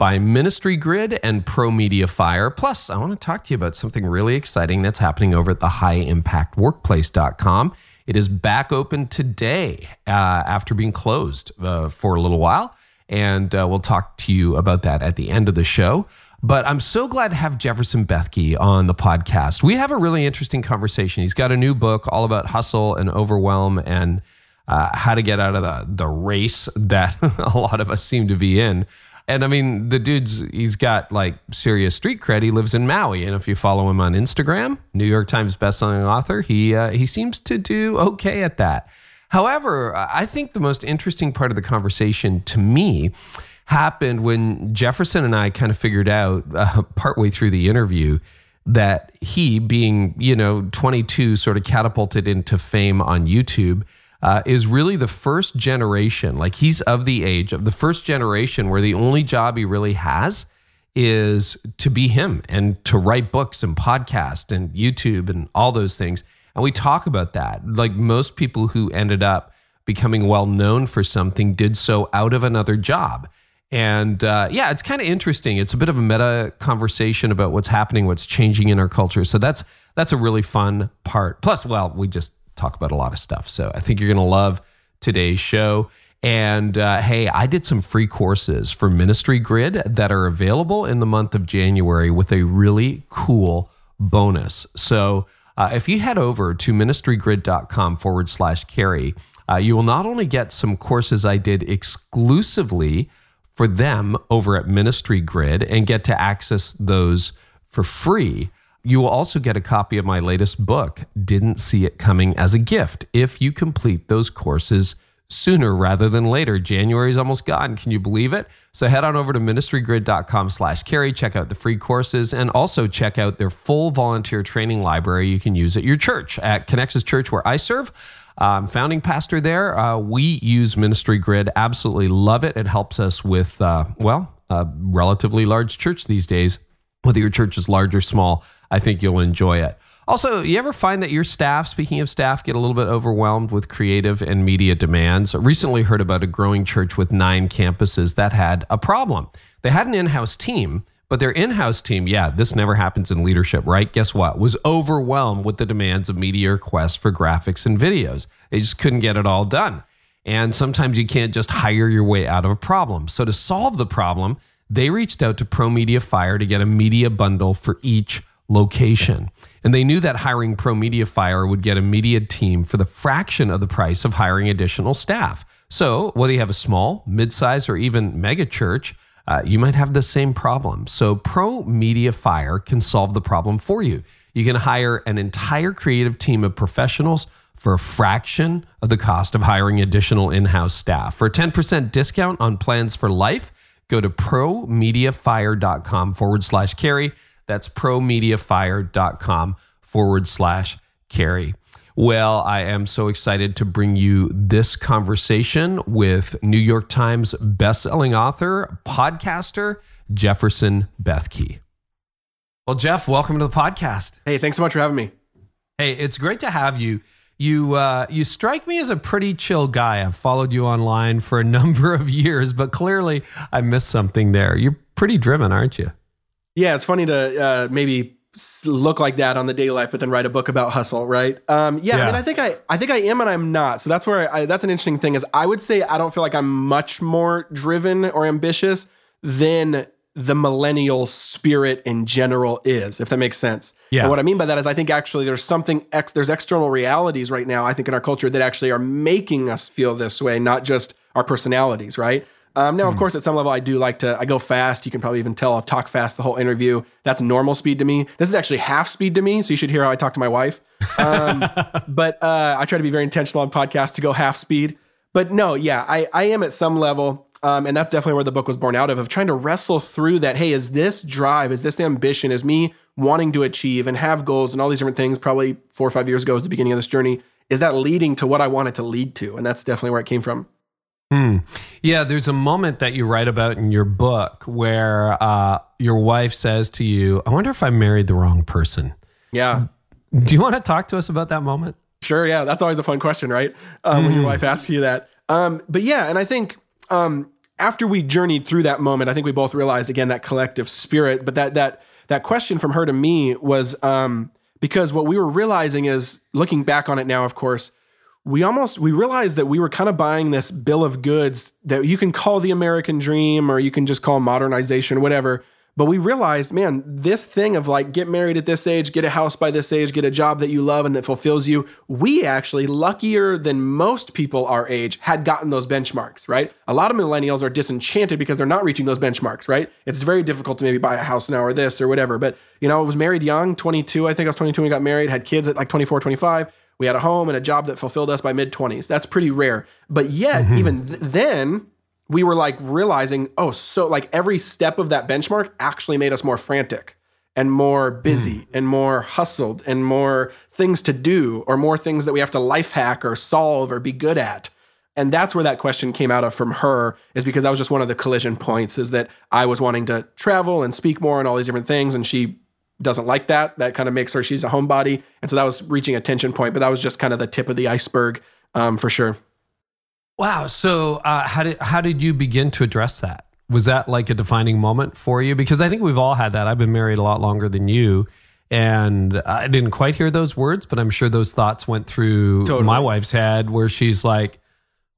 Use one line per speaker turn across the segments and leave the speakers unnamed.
by Ministry Grid and Pro Media Fire. Plus, I want to talk to you about something really exciting that's happening over at the highimpactworkplace.com. It is back open today uh, after being closed uh, for a little while. And uh, we'll talk to you about that at the end of the show. But I'm so glad to have Jefferson Bethke on the podcast. We have a really interesting conversation. He's got a new book all about hustle and overwhelm and uh, how to get out of the, the race that a lot of us seem to be in. And I mean, the dude's he's got like serious street cred. He lives in Maui, and if you follow him on Instagram, New York Times bestselling author, he uh, he seems to do okay at that. However, I think the most interesting part of the conversation to me happened when Jefferson and I kind of figured out uh, partway through the interview that he, being you know 22, sort of catapulted into fame on YouTube uh, is really the first generation. Like he's of the age of the first generation where the only job he really has is to be him and to write books and podcast and YouTube and all those things. And we talk about that. Like most people who ended up becoming well known for something did so out of another job. And uh, yeah, it's kind of interesting. It's a bit of a meta conversation about what's happening, what's changing in our culture. So that's that's a really fun part. Plus, well, we just talk about a lot of stuff. So I think you're going to love today's show. And uh, hey, I did some free courses for Ministry Grid that are available in the month of January with a really cool bonus. So uh, if you head over to ministrygrid.com forward slash carey, uh, you will not only get some courses I did exclusively for them over at Ministry Grid and get to access those for free you will also get a copy of my latest book, Didn't See It Coming, as a gift if you complete those courses sooner rather than later. January is almost gone. Can you believe it? So head on over to ministrygrid.com slash carey, check out the free courses, and also check out their full volunteer training library you can use at your church. At Connexus Church, where I serve, I'm founding pastor there. Uh, we use Ministry Grid, absolutely love it. It helps us with, uh, well, a relatively large church these days, whether your church is large or small. I think you'll enjoy it. Also, you ever find that your staff, speaking of staff, get a little bit overwhelmed with creative and media demands? I recently heard about a growing church with nine campuses that had a problem. They had an in house team, but their in house team, yeah, this never happens in leadership, right? Guess what? Was overwhelmed with the demands of media requests for graphics and videos. They just couldn't get it all done. And sometimes you can't just hire your way out of a problem. So, to solve the problem, they reached out to Pro Media Fire to get a media bundle for each location. And they knew that hiring Pro Media Fire would get a media team for the fraction of the price of hiring additional staff. So, whether you have a small, mid-size, or even mega church, uh, you might have the same problem. So, Pro Media Fire can solve the problem for you. You can hire an entire creative team of professionals for a fraction of the cost of hiring additional in house staff. For a 10% discount on plans for life, go to promediafire.com forward slash carey. That's promediafire.com forward slash carey. Well, I am so excited to bring you this conversation with New York Times bestselling author, podcaster, Jefferson Bethke. Well, Jeff, welcome to the podcast.
Hey, thanks so much for having me.
Hey, it's great to have you. You uh, you strike me as a pretty chill guy. I've followed you online for a number of years, but clearly I missed something there. You're pretty driven, aren't you?
Yeah, it's funny to uh, maybe look like that on the daily life, but then write a book about hustle, right? Um, yeah, yeah, I mean, I think I, I think I am, and I'm not. So that's where I, that's an interesting thing. Is I would say I don't feel like I'm much more driven or ambitious than the millennial spirit in general is, if that makes sense. Yeah. And what I mean by that is I think actually there's something ex, there's external realities right now. I think in our culture that actually are making us feel this way, not just our personalities, right? Um, now, of hmm. course, at some level, I do like to. I go fast. You can probably even tell I've talked fast the whole interview. That's normal speed to me. This is actually half speed to me. So you should hear how I talk to my wife. Um, but uh, I try to be very intentional on podcasts to go half speed. But no, yeah, I, I am at some level. Um, and that's definitely where the book was born out of, of trying to wrestle through that. Hey, is this drive, is this ambition, is me wanting to achieve and have goals and all these different things, probably four or five years ago was the beginning of this journey, is that leading to what I wanted to lead to? And that's definitely where it came from.
Hmm. Yeah, there's a moment that you write about in your book where uh, your wife says to you, I wonder if I married the wrong person.
Yeah.
Do you want to talk to us about that moment?
Sure. Yeah. That's always a fun question, right? Um, mm. When your hmm. wife asks you that. Um, but yeah, and I think um, after we journeyed through that moment, I think we both realized again that collective spirit. But that that that question from her to me was um, because what we were realizing is looking back on it now, of course, we almost we realized that we were kind of buying this bill of goods that you can call the American dream or you can just call modernization, whatever. But we realized, man, this thing of like get married at this age, get a house by this age, get a job that you love and that fulfills you, we actually, luckier than most people our age, had gotten those benchmarks, right? A lot of millennials are disenchanted because they're not reaching those benchmarks, right? It's very difficult to maybe buy a house now or this or whatever. But, you know, I was married young, 22, I think I was 22 when we got married, had kids at like 24, 25 we had a home and a job that fulfilled us by mid 20s. That's pretty rare. But yet, mm-hmm. even th- then, we were like realizing, oh, so like every step of that benchmark actually made us more frantic and more busy mm. and more hustled and more things to do or more things that we have to life hack or solve or be good at. And that's where that question came out of from her, is because that was just one of the collision points, is that I was wanting to travel and speak more and all these different things. And she doesn't like that. That kind of makes her she's a homebody, and so that was reaching a tension point. But that was just kind of the tip of the iceberg um, for sure.
Wow. So uh, how did how did you begin to address that? Was that like a defining moment for you? Because I think we've all had that. I've been married a lot longer than you. And I didn't quite hear those words, but I'm sure those thoughts went through totally. my wife's head where she's like,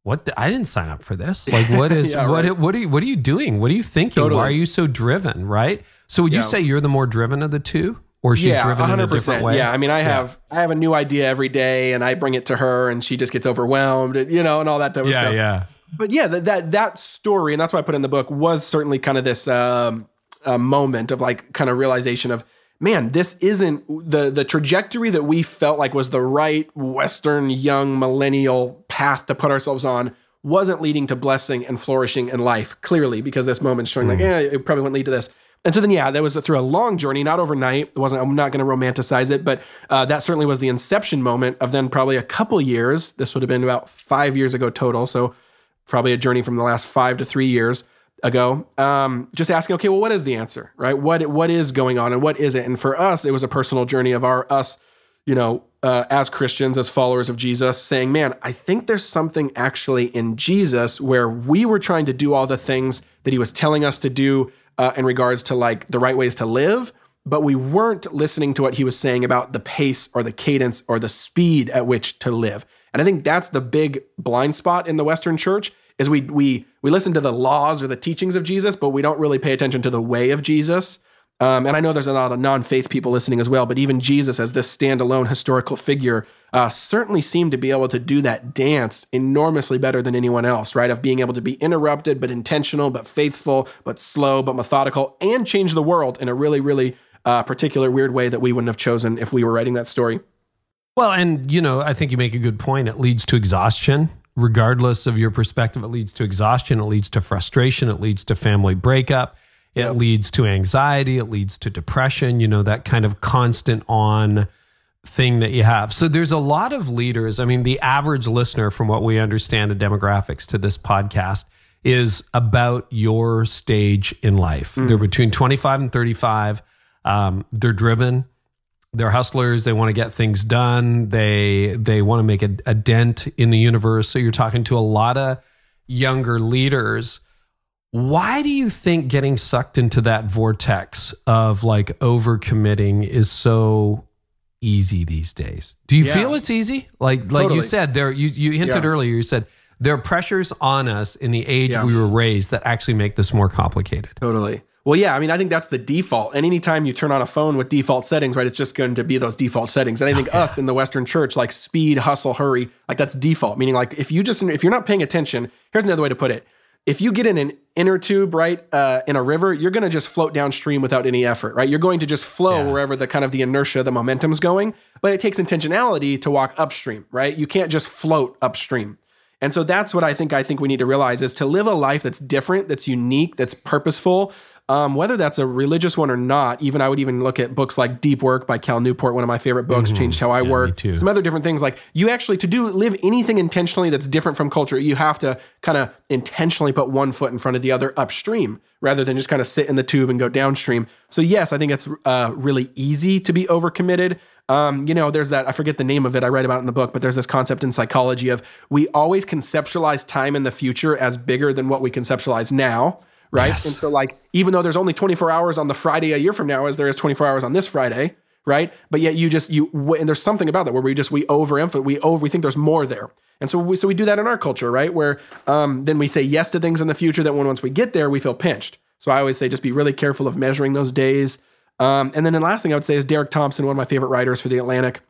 what the, I didn't sign up for this. Like, what is yeah, what? Right. What are you? What are you doing? What are you thinking? Totally. Why are you so driven? Right. So would yeah. you say you're the more driven of the two, or she's yeah, driven 100%. in a different way?
Yeah. I mean, I have I have a new idea every day, and I bring it to her, and she just gets overwhelmed, you know, and all that type of
yeah,
stuff.
Yeah.
But yeah, that that that story, and that's why I put in the book, was certainly kind of this um, moment of like kind of realization of man, this isn't the the trajectory that we felt like was the right Western young millennial path to put ourselves on wasn't leading to blessing and flourishing in life, clearly, because this moment's showing mm. like, yeah, it probably wouldn't lead to this. And so then, yeah, that was through a long journey, not overnight. It wasn't. I'm not going to romanticize it, but uh, that certainly was the inception moment of then probably a couple years. This would have been about five years ago total. So probably a journey from the last five to three years ago. Um, just asking, okay, well, what is the answer, right? What what is going on, and what is it? And for us, it was a personal journey of our us, you know, uh, as Christians, as followers of Jesus, saying, man, I think there's something actually in Jesus where we were trying to do all the things that he was telling us to do uh, in regards to like the right ways to live, but we weren't listening to what he was saying about the pace or the cadence or the speed at which to live. And I think that's the big blind spot in the Western church is we we we listen to the laws or the teachings of Jesus, but we don't really pay attention to the way of Jesus. Um, and I know there's a lot of non faith people listening as well, but even Jesus, as this standalone historical figure, uh, certainly seemed to be able to do that dance enormously better than anyone else, right? Of being able to be interrupted, but intentional, but faithful, but slow, but methodical, and change the world in a really, really uh, particular, weird way that we wouldn't have chosen if we were writing that story.
Well, and, you know, I think you make a good point. It leads to exhaustion. Regardless of your perspective, it leads to exhaustion, it leads to frustration, it leads to family breakup it yep. leads to anxiety. It leads to depression, you know, that kind of constant on thing that you have. So there's a lot of leaders. I mean, the average listener, from what we understand the demographics to this podcast, is about your stage in life. Mm. They're between 25 and 35. Um, they're driven. They're hustlers. They want to get things done. They they want to make a, a dent in the universe. So you're talking to a lot of younger leaders why do you think getting sucked into that vortex of like overcommitting is so easy these days? Do you yeah. feel it's easy? Like like you said there you you hinted yeah. earlier you said there are pressures on us in the age yeah. we were raised that actually make this more complicated.
Totally. Well, yeah, I mean, I think that's the default. And anytime you turn on a phone with default settings, right, it's just going to be those default settings. And I think oh, us in the Western church, like speed, hustle, hurry, like that's default. Meaning, like if you just if you're not paying attention, here's another way to put it: if you get in an inner tube, right, uh, in a river, you're going to just float downstream without any effort, right? You're going to just flow yeah. wherever the kind of the inertia, the momentum's going. But it takes intentionality to walk upstream, right? You can't just float upstream. And so that's what I think I think we need to realize is to live a life that's different, that's unique, that's purposeful, um, whether that's a religious one or not, even I would even look at books like Deep Work by Cal Newport, one of my favorite books, mm-hmm. changed how I yeah, work. Some other different things like you actually to do live anything intentionally that's different from culture, you have to kind of intentionally put one foot in front of the other upstream rather than just kind of sit in the tube and go downstream. So yes, I think it's uh, really easy to be overcommitted. Um, you know, there's that, I forget the name of it, I write about in the book, but there's this concept in psychology of we always conceptualize time in the future as bigger than what we conceptualize now right? Yes. And so like even though there's only 24 hours on the Friday a year from now as there is 24 hours on this Friday, right? But yet you just you and there's something about that where we just we overemphasize we over we think there's more there. And so we so we do that in our culture, right? Where um, then we say yes to things in the future that when once we get there we feel pinched. So I always say just be really careful of measuring those days. Um, and then the last thing I would say is Derek Thompson, one of my favorite writers for the Atlantic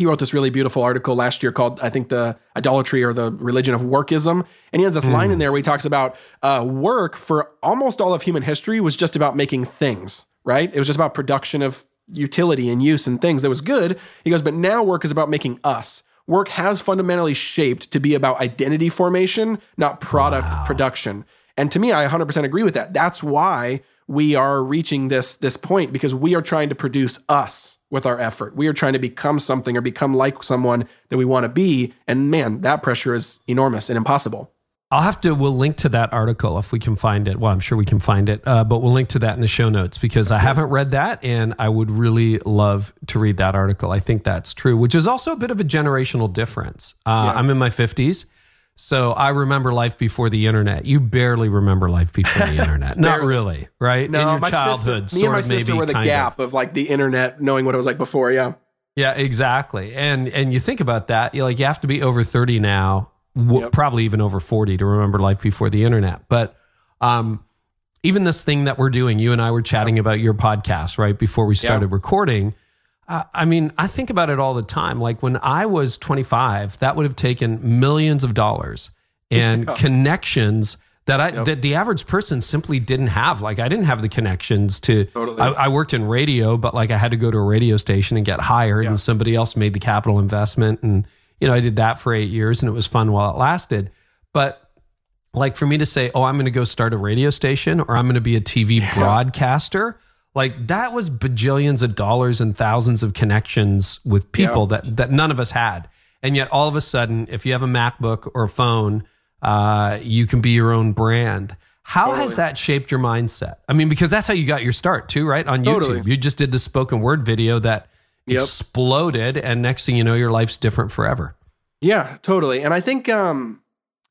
he wrote this really beautiful article last year called I think the idolatry or the religion of workism, and he has this mm. line in there where he talks about uh, work for almost all of human history was just about making things, right? It was just about production of utility and use and things that was good. He goes, but now work is about making us. Work has fundamentally shaped to be about identity formation, not product wow. production. And to me, I 100% agree with that. That's why we are reaching this this point because we are trying to produce us with our effort. We are trying to become something or become like someone that we want to be. And man, that pressure is enormous and impossible.
I'll have to, we'll link to that article if we can find it. Well, I'm sure we can find it, uh, but we'll link to that in the show notes because that's I cool. haven't read that and I would really love to read that article. I think that's true, which is also a bit of a generational difference. Uh, yeah. I'm in my 50s. So I remember life before the internet. You barely remember life before the internet. Not really, right?
No, In your my childhood, sister, me and my sister were the gap of. of like the internet, knowing what it was like before. Yeah.
Yeah, exactly. And and you think about that, you like you have to be over 30 now, w- yep. probably even over 40 to remember life before the internet. But um even this thing that we're doing, you and I were chatting about your podcast right before we started recording I mean, I think about it all the time. Like when I was 25, that would have taken millions of dollars and yeah. connections that I yep. that the average person simply didn't have. Like I didn't have the connections to. Totally. I, I, worked in radio, but like I had to go to a radio station and get hired, yeah. and somebody else made the capital investment, and you know I did that for eight years, and it was fun while it lasted. But like for me to say, oh, I'm going to go start a radio station, or I'm going to be a TV yeah. broadcaster like that was bajillions of dollars and thousands of connections with people yeah. that that none of us had. And yet all of a sudden, if you have a MacBook or a phone, uh, you can be your own brand. How totally. has that shaped your mindset? I mean, because that's how you got your start too, right? On totally. YouTube. You just did the spoken word video that yep. exploded and next thing you know, your life's different forever.
Yeah, totally. And I think um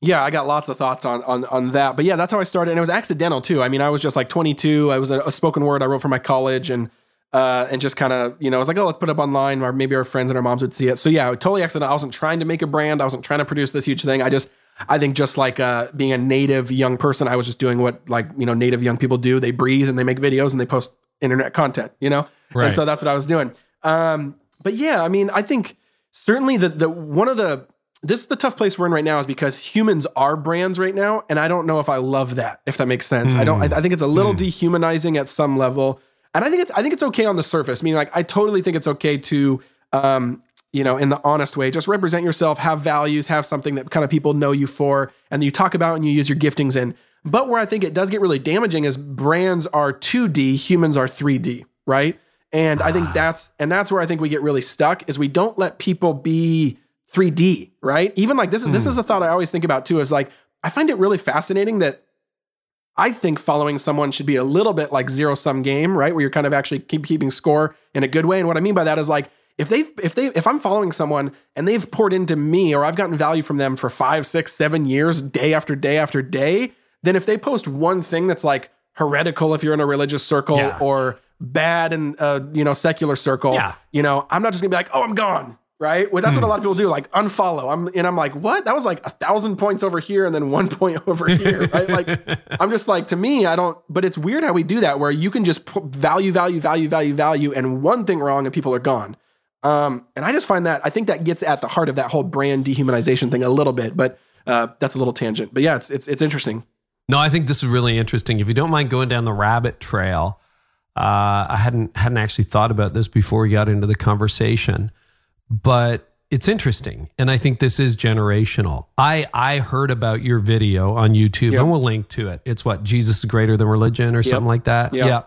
yeah, I got lots of thoughts on on on that. But yeah, that's how I started, and it was accidental too. I mean, I was just like 22. I was a, a spoken word I wrote for my college, and uh, and just kind of you know, I was like, oh, let's put it up online, or maybe our friends and our moms would see it. So yeah, totally accidental. I wasn't trying to make a brand. I wasn't trying to produce this huge thing. I just I think just like uh, being a native young person, I was just doing what like you know native young people do. They breathe and they make videos and they post internet content. You know, right. and so that's what I was doing. Um, but yeah, I mean, I think certainly the the one of the this is the tough place we're in right now is because humans are brands right now and i don't know if i love that if that makes sense mm. i don't I, I, think it's a little mm. dehumanizing at some level and i think it's i think it's okay on the surface I mean, like i totally think it's okay to um you know in the honest way just represent yourself have values have something that kind of people know you for and you talk about and you use your giftings in but where i think it does get really damaging is brands are 2d humans are 3d right and i think ah. that's and that's where i think we get really stuck is we don't let people be 3D, right? Even like this is mm. this is hmm. a thought I always think about too. Is like I find it really fascinating that I think following someone should be a little bit like zero sum game, right? Where you're kind of actually keep keeping score in a good way. And what I mean by that is like if they've if they if I'm following someone and they've poured into me or I've gotten value from them for five, six, seven years, day after day after day, then if they post one thing that's like heretical if you're in a religious circle yeah. or bad in a you know secular circle, yeah. you know, I'm not just gonna be like, oh, I'm gone right? Well, that's what a hmm. lot of people do, like unfollow. I'm and I'm like, what? That was like a thousand points over here and then one point over here, right? like, I'm just like, to me, I don't. But it's weird how we do that, where you can just put value, value, value, value, value, and one thing wrong, and people are gone. Um, and I just find that I think that gets at the heart of that whole brand dehumanization thing a little bit, but uh, that's a little tangent. But yeah, it's it's it's interesting.
No, I think this is really interesting. If you don't mind going down the rabbit trail, uh, I hadn't hadn't actually thought about this before we got into the conversation but it's interesting, and I think this is generational. I I heard about your video on YouTube, yep. and we'll link to it. It's what Jesus is greater than religion, or yep. something like that. Yep. Yeah.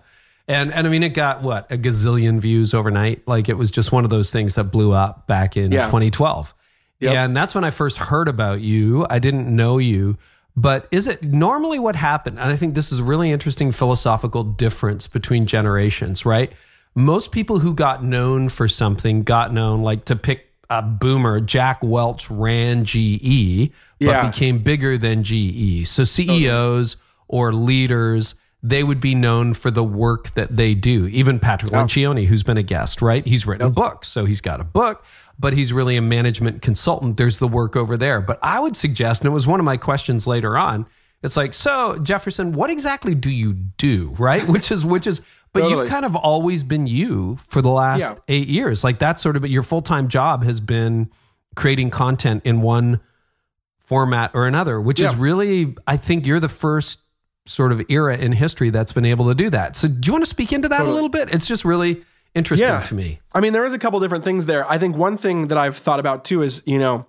And and I mean, it got what a gazillion views overnight. Like it was just one of those things that blew up back in yeah. 2012. Yep. And that's when I first heard about you. I didn't know you, but is it normally what happened? And I think this is a really interesting philosophical difference between generations, right? Most people who got known for something got known like to pick a boomer, Jack Welch ran GE, but yeah. became bigger than GE. So CEOs or leaders they would be known for the work that they do. Even Patrick yep. Lencioni, who's been a guest, right? He's written yep. books, so he's got a book, but he's really a management consultant. There's the work over there. But I would suggest, and it was one of my questions later on, it's like, so Jefferson, what exactly do you do, right? Which is, which is, but totally. you've kind of always been you for the last yeah. eight years. Like that's sort of but your full time job has been creating content in one format or another, which yeah. is really, I think you're the first sort of era in history that's been able to do that. So do you want to speak into that totally. a little bit? It's just really interesting yeah. to me.
I mean, there is a couple different things there. I think one thing that I've thought about too is, you know,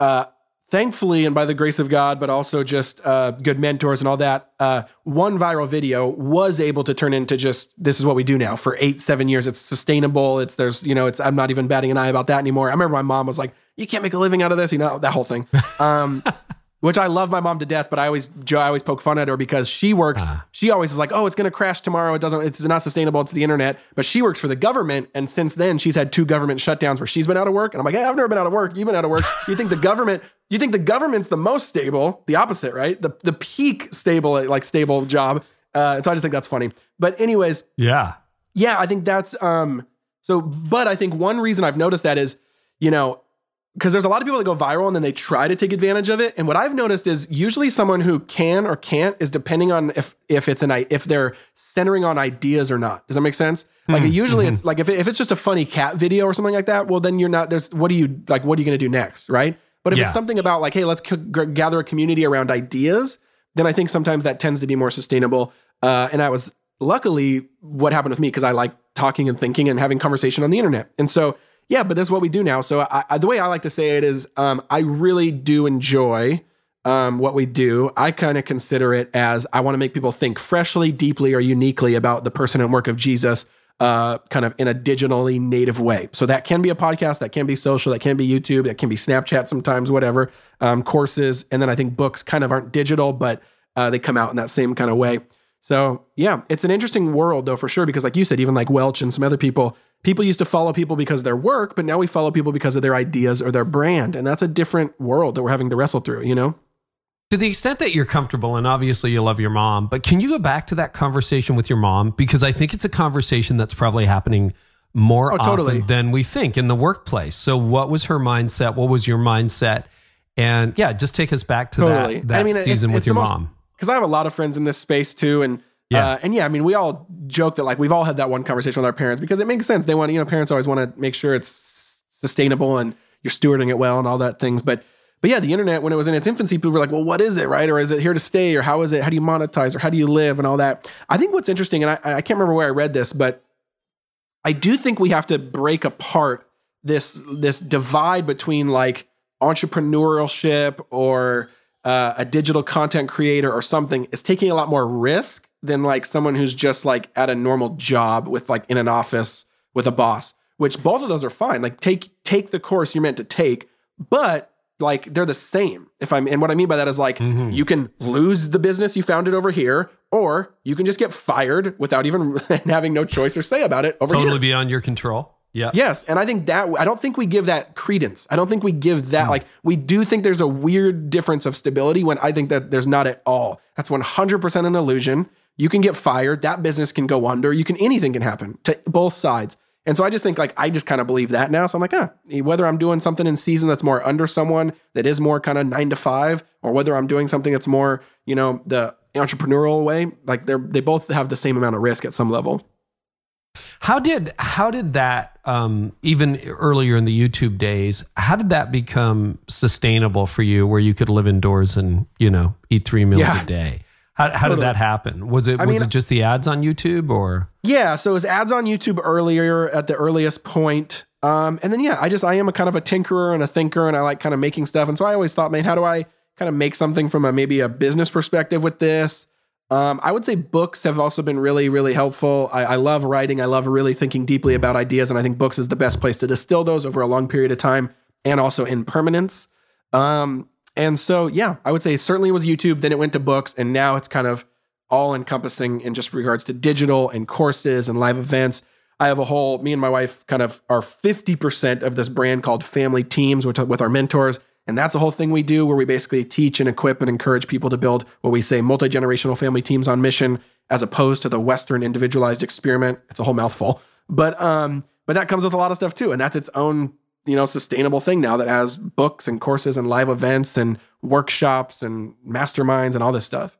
uh, thankfully and by the grace of God, but also just uh, good mentors and all that, uh, one viral video was able to turn into just this is what we do now for eight, seven years. It's sustainable. It's there's, you know, it's I'm not even batting an eye about that anymore. I remember my mom was like, "You can't make a living out of this," you know, that whole thing. Um, which I love my mom to death, but I always Joe, I always poke fun at her because she works. Uh. She always is like, "Oh, it's going to crash tomorrow. It doesn't. It's not sustainable. It's the internet." But she works for the government, and since then, she's had two government shutdowns where she's been out of work. And I'm like, "Hey, I've never been out of work. You've been out of work. you think the government? You think the government's the most stable? The opposite, right? The the peak stable, like stable job." Uh, so I just think that's funny. But anyways,
yeah,
yeah, I think that's um. So, but I think one reason I've noticed that is, you know, because there's a lot of people that go viral and then they try to take advantage of it. And what I've noticed is usually someone who can or can't is depending on if if it's an if they're centering on ideas or not. Does that make sense? Like mm, usually mm-hmm. it's like if, it, if it's just a funny cat video or something like that, well then you're not there's what do you like what are you going to do next, right? But if yeah. it's something about like hey, let's c- gather a community around ideas, then I think sometimes that tends to be more sustainable. Uh, and that was luckily what happened with me because I like talking and thinking and having conversation on the internet. And so yeah, but that's what we do now. So I, I, the way I like to say it is, um, I really do enjoy um, what we do. I kind of consider it as I want to make people think freshly, deeply, or uniquely about the person and work of Jesus, uh, kind of in a digitally native way. So that can be a podcast, that can be social, that can be YouTube, that can be Snapchat sometimes, whatever. Um, courses, and then I think books kind of aren't digital, but uh, they come out in that same kind of way. So yeah, it's an interesting world though for sure because like you said, even like Welch and some other people people used to follow people because of their work, but now we follow people because of their ideas or their brand. And that's a different world that we're having to wrestle through, you know?
To the extent that you're comfortable, and obviously you love your mom, but can you go back to that conversation with your mom? Because I think it's a conversation that's probably happening more oh, totally. often than we think in the workplace. So, what was her mindset? What was your mindset? And yeah, just take us back to totally. that, that I mean, season it's, with it's your mom.
Because I have a lot of friends in this space too. And yeah. Uh, and yeah, I mean, we all joke that like we've all had that one conversation with our parents because it makes sense. They want, you know, parents always want to make sure it's sustainable and you're stewarding it well and all that things. But, but yeah, the internet, when it was in its infancy, people were like, well, what is it? Right. Or is it here to stay? Or how is it? How do you monetize? Or how do you live and all that? I think what's interesting, and I, I can't remember where I read this, but I do think we have to break apart this, this divide between like entrepreneurship or, uh, a digital content creator or something is taking a lot more risk than like someone who's just like at a normal job with like in an office with a boss which both of those are fine like take take the course you're meant to take but like they're the same if i'm and what i mean by that is like mm-hmm. you can lose the business you founded over here or you can just get fired without even having no choice or say about it over
totally
here.
beyond your control yeah.
Yes. And I think that, I don't think we give that credence. I don't think we give that, mm. like, we do think there's a weird difference of stability when I think that there's not at all. That's 100% an illusion. You can get fired. That business can go under. You can, anything can happen to both sides. And so I just think like, I just kind of believe that now. So I'm like, ah, whether I'm doing something in season that's more under someone that is more kind of nine to five, or whether I'm doing something that's more, you know, the entrepreneurial way, like they're, they both have the same amount of risk at some level.
How did how did that um, even earlier in the YouTube days? How did that become sustainable for you, where you could live indoors and you know eat three meals yeah. a day? How, how did that happen? Was it I was mean, it just the ads on YouTube or?
Yeah, so it was ads on YouTube earlier at the earliest point. Um, and then yeah, I just I am a kind of a tinkerer and a thinker, and I like kind of making stuff. And so I always thought, man, how do I kind of make something from a maybe a business perspective with this? Um, I would say books have also been really, really helpful. I, I, love writing. I love really thinking deeply about ideas, and I think books is the best place to distill those over a long period of time and also in permanence. Um, and so, yeah, I would say certainly was YouTube. Then it went to books, and now it's kind of all encompassing in just regards to digital and courses and live events. I have a whole, me and my wife kind of are 50% of this brand called Family Teams with, with our mentors. And that's a whole thing we do where we basically teach and equip and encourage people to build what we say multi generational family teams on mission, as opposed to the Western individualized experiment. It's a whole mouthful, but um, but that comes with a lot of stuff too, and that's its own you know sustainable thing now that has books and courses and live events and workshops and masterminds and all this stuff.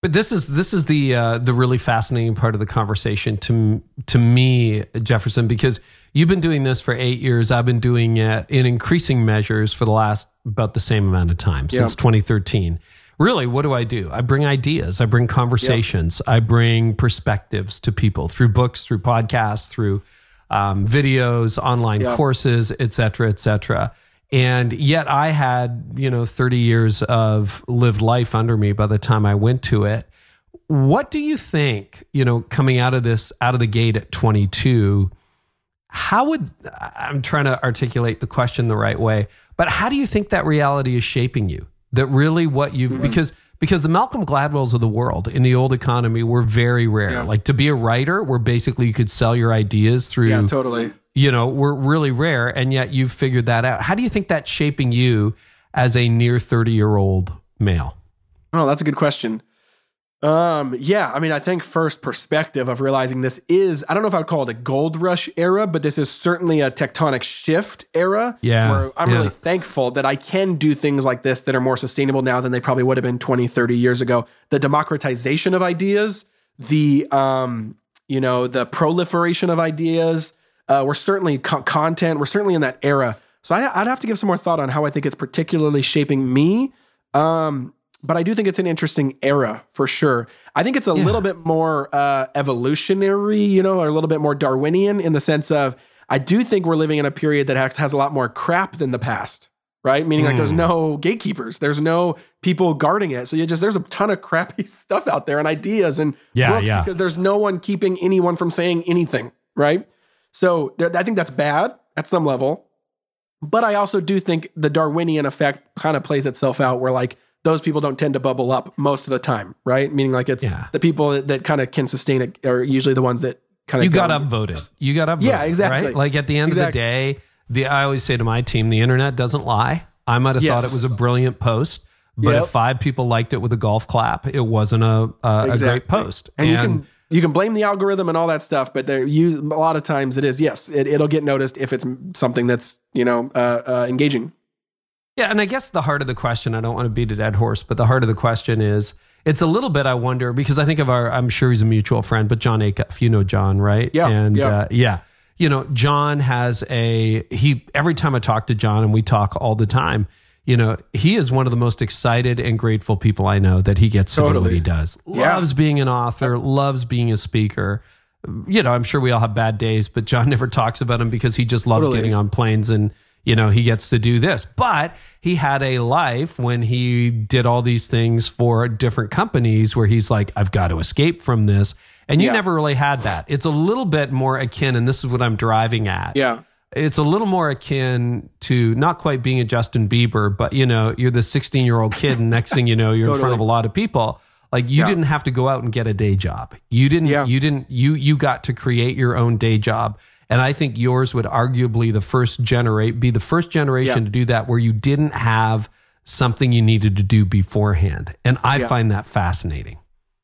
But this is this is the uh, the really fascinating part of the conversation to to me, Jefferson, because you've been doing this for eight years. I've been doing it in increasing measures for the last about the same amount of time since 2013. Really, what do I do? I bring ideas, I bring conversations, yep. I bring perspectives to people through books, through podcasts, through um, videos, online yep. courses, et cetera, et cetera. And yet I had, you know, 30 years of lived life under me by the time I went to it. What do you think, you know, coming out of this, out of the gate at 22, how would, I'm trying to articulate the question the right way, but how do you think that reality is shaping you? That really what you, mm-hmm. because, because the Malcolm Gladwells of the world in the old economy were very rare. Yeah. Like to be a writer, where basically you could sell your ideas through
yeah, totally
you know, were really rare. And yet you've figured that out. How do you think that's shaping you as a near 30 year old male?
Oh, that's a good question. Um, yeah, I mean, I think first perspective of realizing this is, I don't know if I would call it a gold rush era, but this is certainly a tectonic shift era.
Yeah.
Where I'm
yeah.
really thankful that I can do things like this that are more sustainable now than they probably would have been 20, 30 years ago. The democratization of ideas, the, um, you know, the proliferation of ideas, uh, we're certainly co- content. We're certainly in that era. So I, would have to give some more thought on how I think it's particularly shaping me. Um, but I do think it's an interesting era for sure. I think it's a yeah. little bit more uh, evolutionary, you know, or a little bit more Darwinian in the sense of I do think we're living in a period that has, has a lot more crap than the past, right? Meaning mm. like there's hmm. no gatekeepers, there's no people guarding it. So you just there's a ton of crappy stuff out there and ideas and
yeah,
books
yeah.
because there's no one keeping anyone from saying anything, right? So I think that's bad at some level. But I also do think the Darwinian effect kind of plays itself out where like those people don't tend to bubble up most of the time, right? Meaning like it's yeah. the people that, that kind of can sustain it are usually the ones that kind of
You got upvoted. You got upvoted.
Yeah, exactly.
Right? Like at the end exactly. of the day, the I always say to my team, the internet doesn't lie. I might have yes. thought it was a brilliant post, but yep. if five people liked it with a golf clap, it wasn't a a, exactly. a great post.
And, and you can you can blame the algorithm and all that stuff, but there you a lot of times it is yes, it, will get noticed if it's something that's you know uh, uh, engaging.
Yeah, and I guess the heart of the question, I don't want to beat a dead horse, but the heart of the question is it's a little bit I wonder because I think of our I'm sure he's a mutual friend, but Jon Acuff, you know Jon, right?
Yeah,
and
yeah.
Uh, yeah. You know, Jon has a he every time I talk to Jon and we talk all the time, you know, he is one of the most excited and grateful people I know that he gets totally. to do what he does.
Yeah.
Loves being an author, loves being a speaker. You know, I'm sure we all have bad days, but Jon never talks about them because he just loves totally. getting on planes and you know, he gets to do this. But he had a life when he did all these things for different companies where he's like, I've got to escape from this. And you yeah. never really had that. It's a little bit more akin, and this is what I'm driving at.
Yeah
it's a little more akin to not quite being a Justin Bieber, but you know, you're the 16 year old kid, and next thing you know, you're totally. in front of a lot of people. Like you yeah. didn't have to go out and get a day job. You didn't. Yeah. You didn't. You you got to create your own day job. And I think yours would arguably the first generate be the first generation yeah. to do that, where you didn't have something you needed to do beforehand. And I find that fascinating.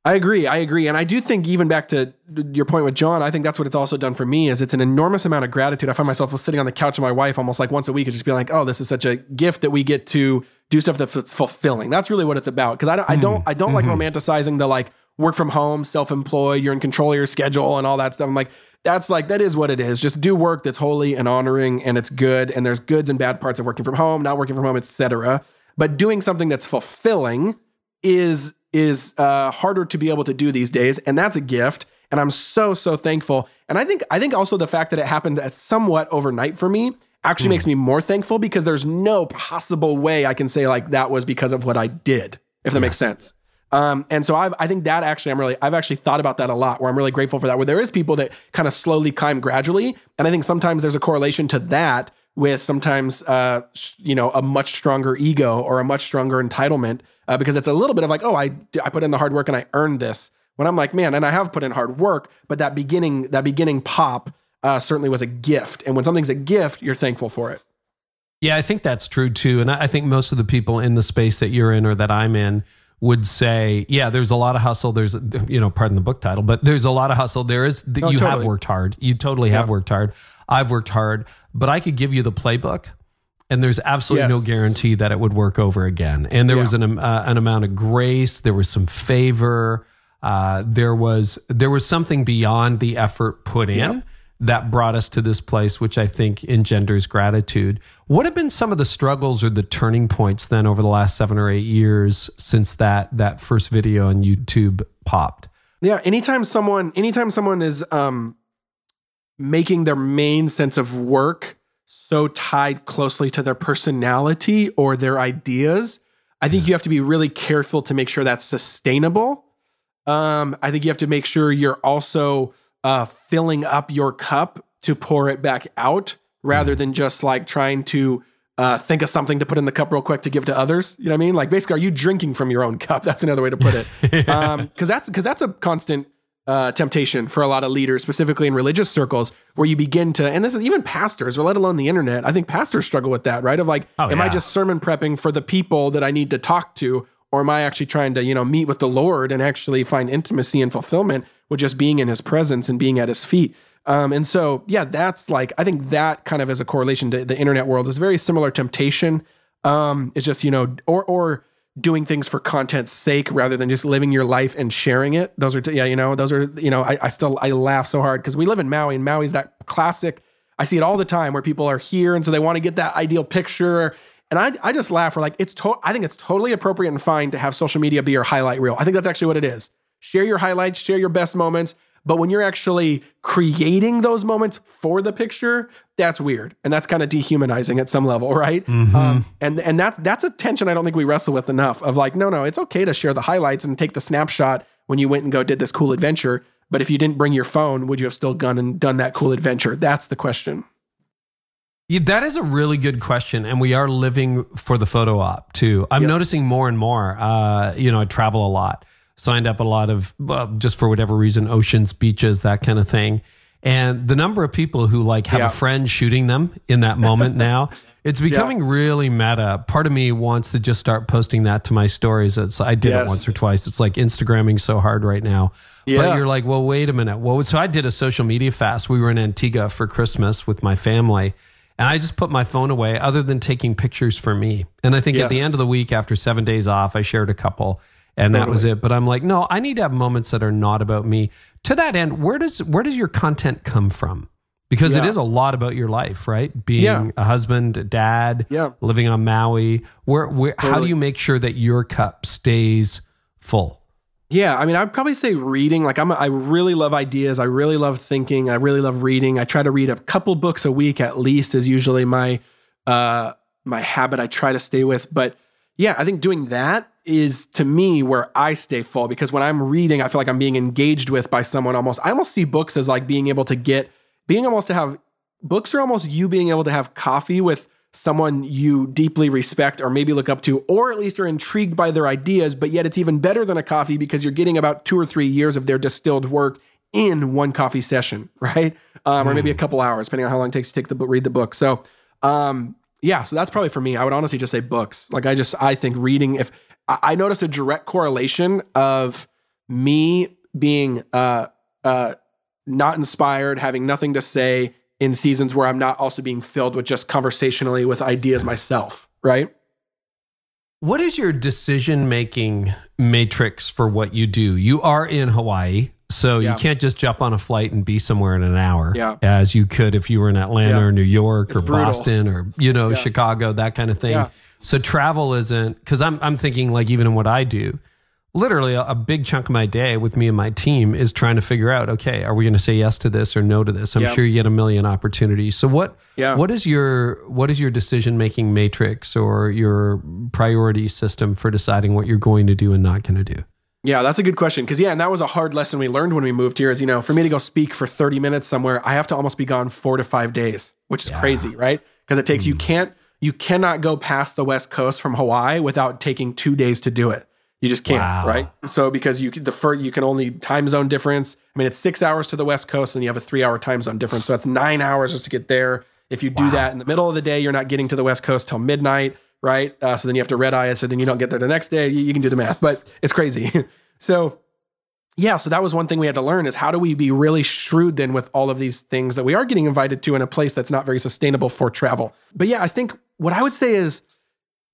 I agree. I agree. And I do think even back to your point with Jon, I think that's what it's also done for me is it's an enormous amount of gratitude. I find myself sitting on the couch with my wife almost like once a week and just being like, oh, this is such a gift that we get to do stuff that's fulfilling. That's really what it's about. Cause I don't, I don't, I don't mm-hmm. like romanticizing the like work from home, self-employed, you're in control of your schedule and all that stuff. I'm like, that's like, that is what it is. Just do work that's holy and honoring and it's good. And there's goods and bad parts of working from home, not working from home, etc. But doing something that's fulfilling is is uh, harder to be able to do these days, and that's a gift. And I'm so, so thankful. And I think, I think also the fact that it happened somewhat overnight for me actually mm. makes me more thankful because there's no possible way I can say like that was because of what I did, if that yes. makes sense. Um, and so I've, I think that actually, I'm really, I've actually thought about that a lot where I'm really grateful for that, where there is people that kind of slowly climb gradually. And I think sometimes there's a correlation to that with sometimes, uh, you know, a much stronger ego or a much stronger entitlement uh, because it's a little bit of like, oh, I, I put in the hard work and I earned this. When I'm like, man, and I have put in hard work, but that beginning, that beginning pop uh, certainly was a gift. And when something's a gift, you're thankful for it.
Yeah, I think that's true too. And I think most of the people in the space that you're in or that I'm in would say, yeah, there's a lot of hustle. There's, you know, pardon the book title, but there's a lot of hustle. There is, no, you totally. have worked hard. You totally yeah. have worked hard. I've worked hard, but I could give you the playbook and there's absolutely yes. no guarantee that it would work over again. And there yeah. was an, uh, an amount of grace. There was some favor. Uh, there was, there was something beyond the effort put in. That brought us to this place, which I think engenders gratitude. What have been some of the struggles or the turning points then over the last seven or eight years since that that first video on YouTube popped?
Yeah, anytime someone anytime someone is um, making their main sense of work so tied closely to their personality or their ideas, I think you have to be really careful to make sure that's sustainable. Um, I think you have to make sure you're also uh, filling up your cup to pour it back out rather mm. than just like trying to uh, think of something to put in the cup real quick to give to others. You know what I mean? Like basically, are you drinking from your own cup? That's another way to put it. Because um, that's because that's a constant uh, temptation for a lot of leaders, specifically in religious circles, where you begin to, and this is even pastors, or let alone the internet. I think pastors struggle with that, right? Of like, oh, am yeah. I just sermon prepping for the people that I need to talk to, or am I actually trying to, you know, meet with the Lord and actually find intimacy and fulfillment? With just being in his presence and being at his feet. Um, and so, yeah, that's like, I think that kind of as a correlation to the internet world is very similar temptation. Um, it's just, you know, or, or doing things for content's sake rather than just living your life and sharing it. Those are, yeah, you know, those are, you know, I, I still, I laugh so hard because we live in Maui and Maui's that classic, I see it all the time where people are here. And so they want to get that ideal picture. And I, I just laugh. We're like, it's to, I think it's totally appropriate and fine to have social media be your highlight reel. I think that's actually what it is share your highlights, share your best moments. But when you're actually creating those moments for the picture, that's weird, and that's kind of dehumanizing at some level, right? Mm-hmm. Um, and and that that's a tension I don't think we wrestle with enough. Of like, no, no, it's okay to share the highlights and take the snapshot when you went and go did this cool adventure. But if you didn't bring your phone, would you have still gone and done that cool adventure? That's the question.
Yeah, that is a really good question, and we are living for the photo op too. I'm yep. noticing more and more. Uh, you know, I travel a lot signed up a lot of uh, just for whatever reason oceans beaches that kind of thing and the number of people who like have yeah. a friend shooting them in that moment now it's becoming yeah. really meta part of me wants to just start posting that to my stories it's i did yes. it once or twice it's like instagramming so hard right now yeah. but you're like well wait a minute well so i did a social media fast we were in antigua for christmas with my family and I just put my phone away other than taking pictures for me. And I think yes. at the end of the week, after seven days off, I shared a couple and totally. that was it. But I'm like, no, I need to have moments that are not about me. To that end, where does where does your content come from? Because yeah. it is a lot about your life, right? Being yeah. a husband, a dad, yeah. living on Maui. Where, where totally. how do you make sure that your cup stays full?
Yeah, I mean, I'd probably say reading. Like, I'm, a, I really love ideas. I really love thinking. I really love reading. I try to read a couple books a week at least. Is usually my uh, my habit. I try to stay with. But yeah, I think doing that is to me where I stay full because when I'm reading, I feel like I'm being engaged with by someone almost. I almost see books as like being able to get, being almost to have, books are almost you being able to have coffee with someone you deeply respect or maybe look up to, or at least are intrigued by their ideas, but yet it's even better than a coffee because you're getting about two or three years of their distilled work in one coffee session, right? Um, mm. Or maybe a hmm. couple hours, depending on how long it takes to take the book, read the book. So, um, yeah, so that's probably for me. I would honestly just say books. Like I just I think reading if I noticed a direct correlation of me being uh, uh, not inspired, having nothing to say in seasons where I'm not also being filled with just conversationally with ideas myself, right?
What is your decision making matrix for what you do? You are in Hawaii, so yeah. you can't just jump on a flight and be somewhere in an hour yeah. as you could if you were in Atlanta yeah. or New York it's or brutal. Boston or you know Chicago, that kind of thing. So travel isn't because I'm I'm thinking like even in what I do, literally a, a, big chunk of my day with me and my team is trying to figure out okay are we going to say yes to this or no to this i'm yep. sure you get a million opportunities so what yeah. what is your what is your decision making matrix or your priority system for deciding what you're going to do and not going to do
yeah, that's a good question. Because, yeah, and that was a hard lesson we learned when we moved here is, you know, for me to go speak for 30 minutes somewhere, I have to almost be gone four to five days, which is yeah. crazy, right? Because it takes, mm. you can't, you cannot go past the West Coast from Hawaii without taking two days to do it. You just can't, wow. right? So because you the first you can only time zone difference. I mean, it's six hours to the West Coast, and you have a three hour time zone difference. So that's nine hours just to get there. If you do wow. that in the middle of the day, you're not getting to the West Coast till midnight, right? Uh, so then you have to red eye it. So then you don't get there the next day. You, you can do the math, but it's crazy. so yeah, so that was one thing we had to learn is how do we be really shrewd then with all of these things that we are getting invited to in a place that's not very sustainable for travel. But yeah, I think what I would say is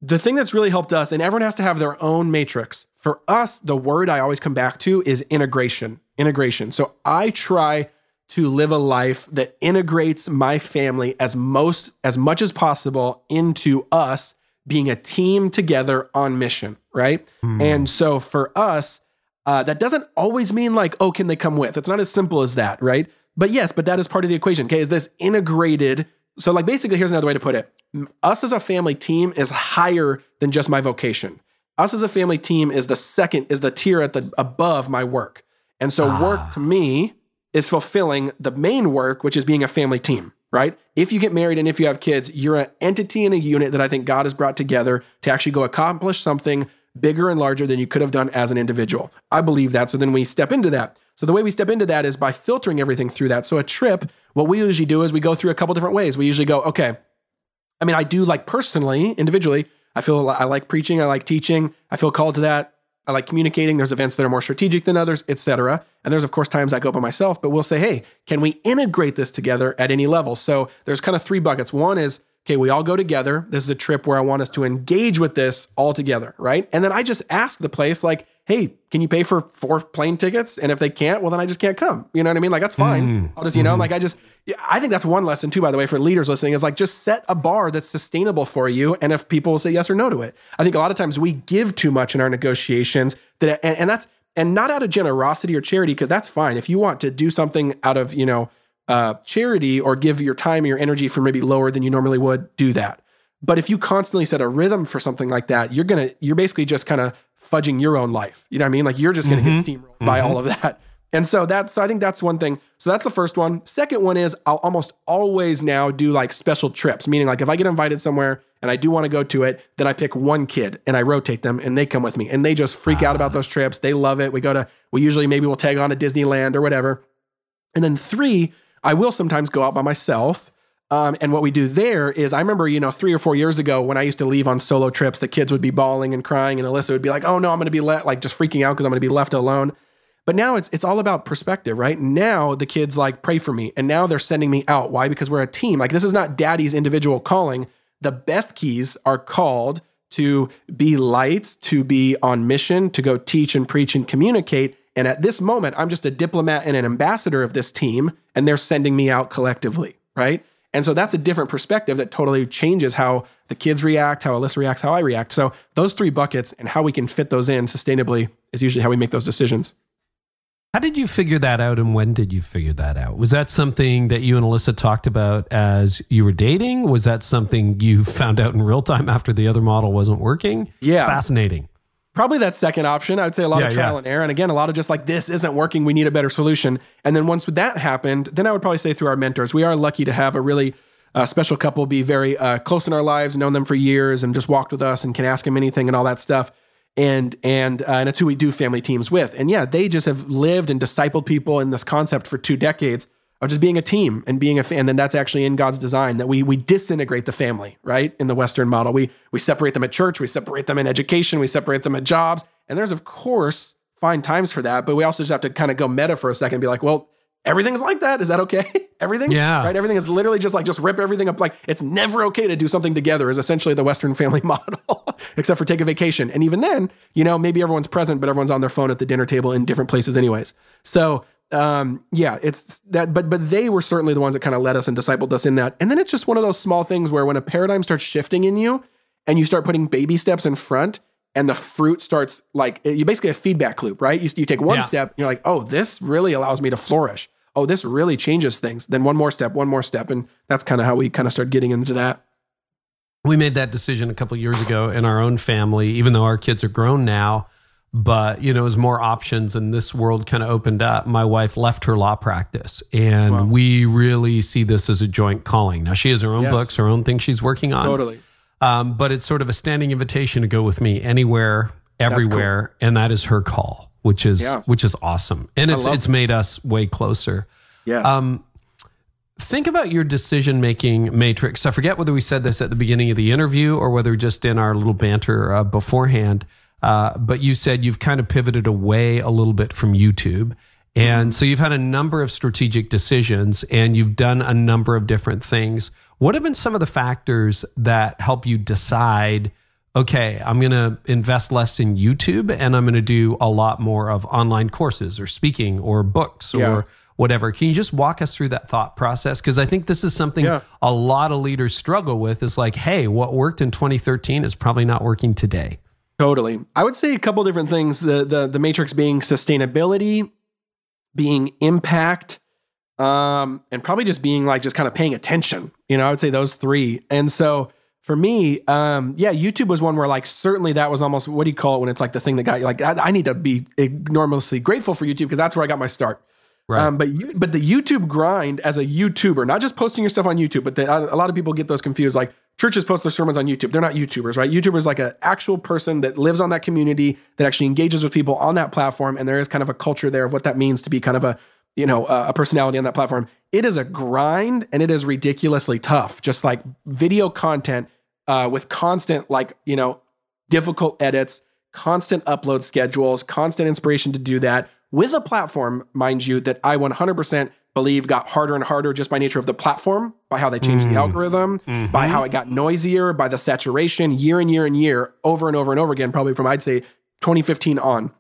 the thing that's really helped us, and everyone has to have their own matrix. For us, the word I always come back to is integration. Integration. So I try to live a life that integrates my family as most as much as possible into us being a team together on mission, right? Mm. And so for us, uh, that doesn't always mean like, oh, can they come with? It's not as simple as that, right? But yes, but that is part of the equation. Okay, is this integrated? So, like, basically, here's another way to put it us as a family team is higher than just my vocation. Us as a family team is the second, is the tier at the above my work. And so ah. work to me is fulfilling the main work, which is being a family team, right? If you get married and if you have kids, you're an entity and a unit that I think God has brought together to actually go accomplish something bigger and larger than you could have done as an individual. I believe that. So then we step into that. So the way we step into that is by filtering everything through that. So a trip, what we usually do is we go through a couple different ways. We usually go, okay, I mean, I do like personally, individually, I feel I like preaching, I like teaching, I feel called to that. I like communicating. There's events that are more strategic than others, etc. And there's of course times I go by myself, but we'll say, hey, can we integrate this together at any level? So there's kind of three buckets. One is okay, we all go together. This is a trip where I want us to engage with this all together, right? And then I just ask the place, like, hey, can you pay for four plane tickets? And if they can't, well, then I just can't come. You know what I mean? Like, that's fine. Mm. I'll just, you know, mm-hmm. like I just, I think that's one lesson too, by the way, for leaders listening is like just set a bar that's sustainable for you. And if people say yes or no to it, I think a lot of times we give too much in our negotiations that, and, and that's, and not out of generosity or charity, because that's fine. If you want to do something out of, you know, uh, charity or give your time or your energy for maybe lower than you normally would, do that. But if you constantly set a rhythm for something like that, you're gonna you're basically just kind of fudging your own life. You know what I mean? Like you're just gonna mm-hmm. get steamrolled mm-hmm. by all of that. And so that's so I think that's one thing. So that's the first one. Second one is I'll almost always now do like special trips, meaning like if I get invited somewhere and I do want to go to it, then I pick one kid and I rotate them and they come with me and they just freak out about ah. those trips. They love it. We go to we usually maybe we'll tag on to Disneyland or whatever. And then three, I will sometimes go out by myself. Um, and what we do there is, I remember, you know, three or four years ago when I used to leave on solo trips, the kids would be bawling and crying, and Alyssa would be like, "Oh no, I'm going to be let like just freaking out because I'm going to be left alone." But now it's it's all about perspective, right? Now the kids like pray for me, and now they're sending me out. Why? Because we're a team. Like this is not daddy's individual calling. The Bethkes are called to be lights, to be on mission, to go teach and preach and communicate. And at this moment, I'm just a diplomat and an ambassador of this team, and they're sending me out collectively, right? And so that's a different perspective that totally changes how the kids react, how Alyssa reacts, how I react. So those three buckets and how we can fit those in sustainably is usually how we make those decisions.
How did you figure that out and when did you figure that out? Was that something that you and Alyssa talked about as you were dating? Was that something you found out in real time after the other model wasn't working?
Yeah.
Fascinating.
Probably that second option. I would say a lot yeah, of trial yeah. and error. And again, a lot of just like, this isn't working. We need a better solution. And then once that happened, then I would probably say through our mentors, we are lucky to have a really uh, special couple be very uh, close in our lives, known them for years and just walked with us and can ask them anything and all that stuff. And and uh, and it's who we do family teams with. And yeah, they just have lived and discipled people in this concept for two decades of just being a team and being a fan. And then that's actually in God's design that we we disintegrate the family, right? In the Western model, we we separate them at church, we separate them in education, we separate them at jobs. And there's of course fine times for that, but we also just have to kind of go meta for a second and be like, well, everything's like that. Is that okay? everything?
Yeah.
Right. Everything is literally just like just rip everything up. Like it's never okay to do something together. Is essentially the Western family model, except for take a vacation. And even then, you know, maybe everyone's present, but everyone's on their phone at the dinner table in different places, anyways. So um, yeah, it's that, but but they were certainly the ones that kind of led us and discipled us in that. And then it's just one of those small things where when a paradigm starts shifting in you and you start putting baby steps in front, and the fruit starts like you basically a feedback loop, right? You, you take one yeah. step, you're like, oh, this really allows me to flourish. Oh, this really changes things. Then one more step, one more step, and that's kind of how we kind of start getting into that.
We made that decision a couple years ago in our own family, even though our kids are grown now. But you know, as more options and this world kind of opened up, my wife left her law practice, and wow. we really see this as a joint calling. Now she has her own yes. books, her own things she's working on.
Totally
um, but it's sort of a standing invitation to go with me anywhere, everywhere, cool. and that is her call, which is yeah. which is awesome, and it's it's made us way closer.
Yes. Um,
think about your decision making matrix. I forget whether we said this at the beginning of the interview or whether just in our little banter uh, beforehand. Uh, but you said you've kind of pivoted away a little bit from YouTube. And so you've had a number of strategic decisions and you've done a number of different things. What have been some of the factors that help you decide, okay, I'm going to invest less in YouTube and I'm going to do a lot more of online courses or speaking or books yeah. or whatever. Can you just walk us through that thought process? Because I think this is something yeah. a lot of leaders struggle with is like, hey, what worked in 2013 is probably not working today.
Totally. I would say a couple different things. The the the matrix being sustainability being impact, um, and probably just being like just kind of paying attention. You know, I would say those three. And so for me, um, yeah, YouTube was one where like certainly that was almost what do you call it when it's like the thing that got you like I, I need to be enormously grateful for YouTube because that's where I got my start. Right. Um, but you, but the YouTube grind as a YouTuber, not just posting your stuff on YouTube, but the, a lot of people get those confused. Like churches post their sermons on YouTube. They're not YouTubers, right? YouTubers like an actual person that lives on that community that actually engages with people on that platform, and there is kind of a culture there of what that means to be kind of a you know a personality on that platform. It is a grind, and it is ridiculously tough. Just like video content uh, with constant like you know difficult edits, constant upload schedules, constant inspiration to do that with a platform, mind you, that I 100% believe got harder and harder just by nature of the platform, by how they changed mm. the algorithm, mm-hmm. by how it got noisier, by the saturation year and year and year, over and over and over again, probably from I'd say 2015 on.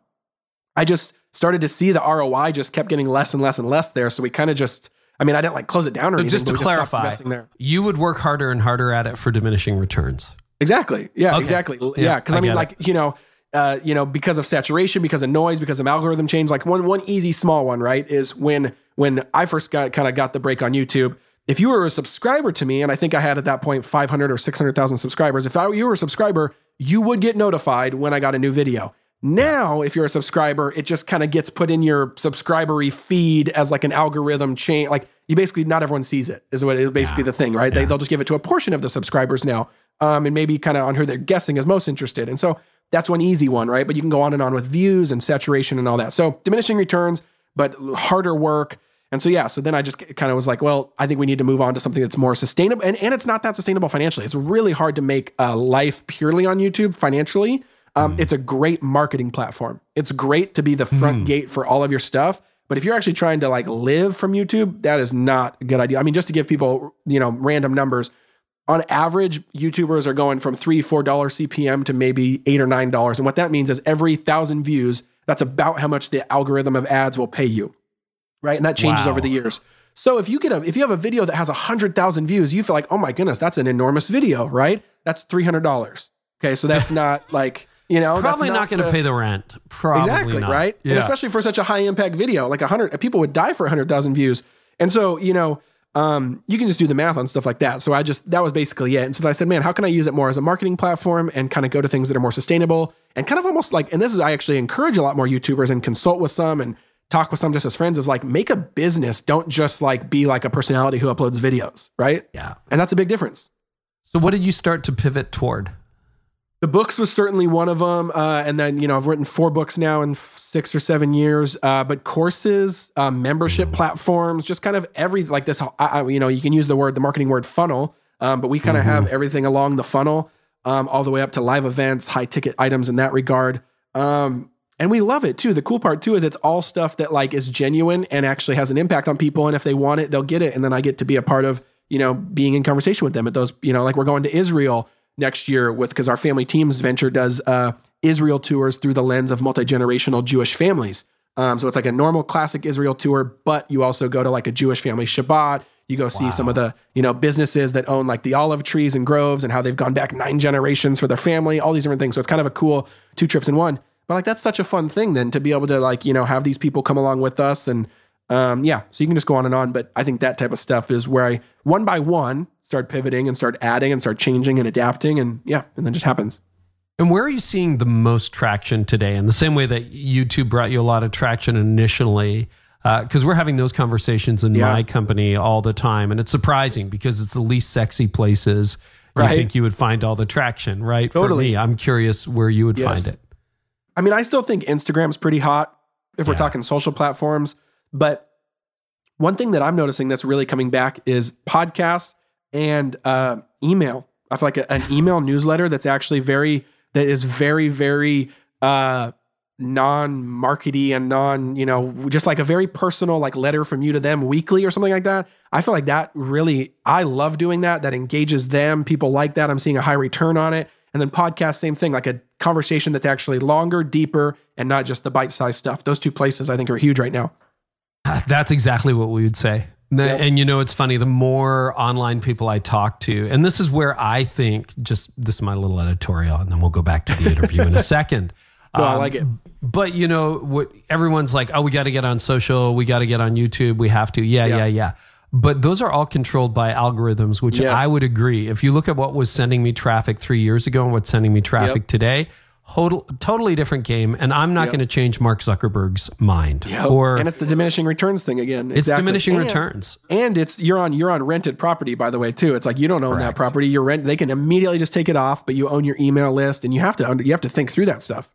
I just started to see the ROI just kept getting less and less and less there. So we kind of just, I mean, I didn't like close it down or anything.
Just to clarify, you would work harder and harder at it for diminishing returns.
Exactly. Yeah, okay. exactly. Yeah. Cause I, I mean, like, it. you know, uh, you know, because of saturation, because of noise, because of algorithm change. Like one one easy small one, right, is when when I first got kind of got the break on YouTube. If you were a subscriber to me, and I think I had at that point 500 or 600,000 subscribers, if I, you were a subscriber, you would get notified when I got a new video. Now, if you're a subscriber, it just kind of gets put in your subscribery feed as like an algorithm chain. Like you basically, not everyone sees it, is what is basically yeah. the thing, right? Yeah. They, they'll just give it to a portion of the subscribers now. Um, and maybe kind of on who they're guessing is most interested. And so that's one easy one, right? But you can go on and on with views and saturation and all that. So diminishing returns, but harder work. And so, yeah, so then I just kind of was like, well, I think we need to move on to something that's more sustainable. And, and it's not that sustainable financially. It's really hard to make a life purely on YouTube financially. Um, mm. It's a great marketing platform. It's great to be the front mm. gate for all of your stuff. But if you're actually trying to like live from YouTube, that is not a good idea. I mean, just to give people, you know, random numbers, on average, YouTubers are going from three, four dollar CPM to maybe eight or nine dollars. And what that means is every thousand views, that's about how much the algorithm of ads will pay you. Right. And that changes wow. over the years. So if you get a if you have a video that has a hundred thousand views, you feel like, oh my goodness, that's an enormous video, right? That's three hundred dollars. Okay, so that's not like you know,
probably not, not going to pay the rent. Probably
exactly
not.
right, yeah. and especially for such a high impact video, like a hundred people would die for a hundred thousand views. And so you know, um, you can just do the math on stuff like that. So I just that was basically it. And so I said, man, how can I use it more as a marketing platform and kind of go to things that are more sustainable and kind of almost like, and this is I actually encourage a lot more YouTubers and consult with some and talk with some just as friends of like make a business. Don't just like be like a personality who uploads videos, right?
Yeah.
And that's a big difference.
So what did you start to pivot toward?
The books was certainly one of them, uh, and then you know I've written four books now in six or seven years. Uh, but courses, uh, membership platforms, just kind of every like this. I, you know, you can use the word the marketing word funnel, um, but we kind of mm-hmm. have everything along the funnel, um, all the way up to live events, high ticket items in that regard. Um, and we love it too. The cool part too is it's all stuff that like is genuine and actually has an impact on people. And if they want it, they'll get it. And then I get to be a part of you know being in conversation with them at those. You know, like we're going to Israel next year with because our family teams venture does uh, Israel tours through the lens of multi generational Jewish families. Um, so it's like a normal classic Israel tour, but you also go to like a Jewish family Shabbat. You go see wow. some of the, you know, businesses that own like the olive trees and groves and how they've gone back nine generations for their family, all these different things. So it's kind of a cool two trips in one. But like that's such a fun thing then to be able to like, you know, have these people come along with us and um, yeah, so you can just go on and on. But I think that type of stuff is where I one by one start pivoting and start adding and start changing and adapting and yeah, and then just happens.
And where are you seeing the most traction today? In the same way that YouTube brought you a lot of traction initially, because uh, we're having those conversations in yeah. my company all the time, and it's surprising because it's the least sexy places you right. think you would find all the traction, right? Totally. For me, I'm curious where you would yes. find it.
I mean, I still think Instagram's pretty hot if yeah. we're talking social platforms, but one thing that I'm noticing that's really coming back is podcasts and uh, email. I feel like a, an email newsletter that's actually very that is very very uh, non-markety and non, you know, just like a very personal like letter from you to them weekly or something like that. I feel like that really I love doing that. That engages them. People like that. I'm seeing a high return on it. And then podcast, same thing, like a conversation that's actually longer, deeper, and not just the bite-sized stuff. Those two places I think are huge right now.
That's exactly what we would say. Yep. And you know, it's funny, the more online people I talk to, and this is where I think just this is my little editorial, and then we'll go back to the interview in a second.
No, um, I like it.
But you know, what everyone's like, oh, we got to get on social, we got to get on YouTube, we have to. Yeah, yeah, yeah, yeah. But those are all controlled by algorithms, which yes. I would agree. If you look at what was sending me traffic three years ago and what's sending me traffic yep. today, total, totally different game. And I'm not yep. going to change Mark Zuckerberg's mind.
Yep. Or and it's the diminishing returns thing again.
It's diminishing and, returns,
and it's you're on you're on rented property by the way too. It's like you don't own Correct. that property. You're rent. They can immediately just take it off, but you own your email list, and you have to you have to think through that stuff.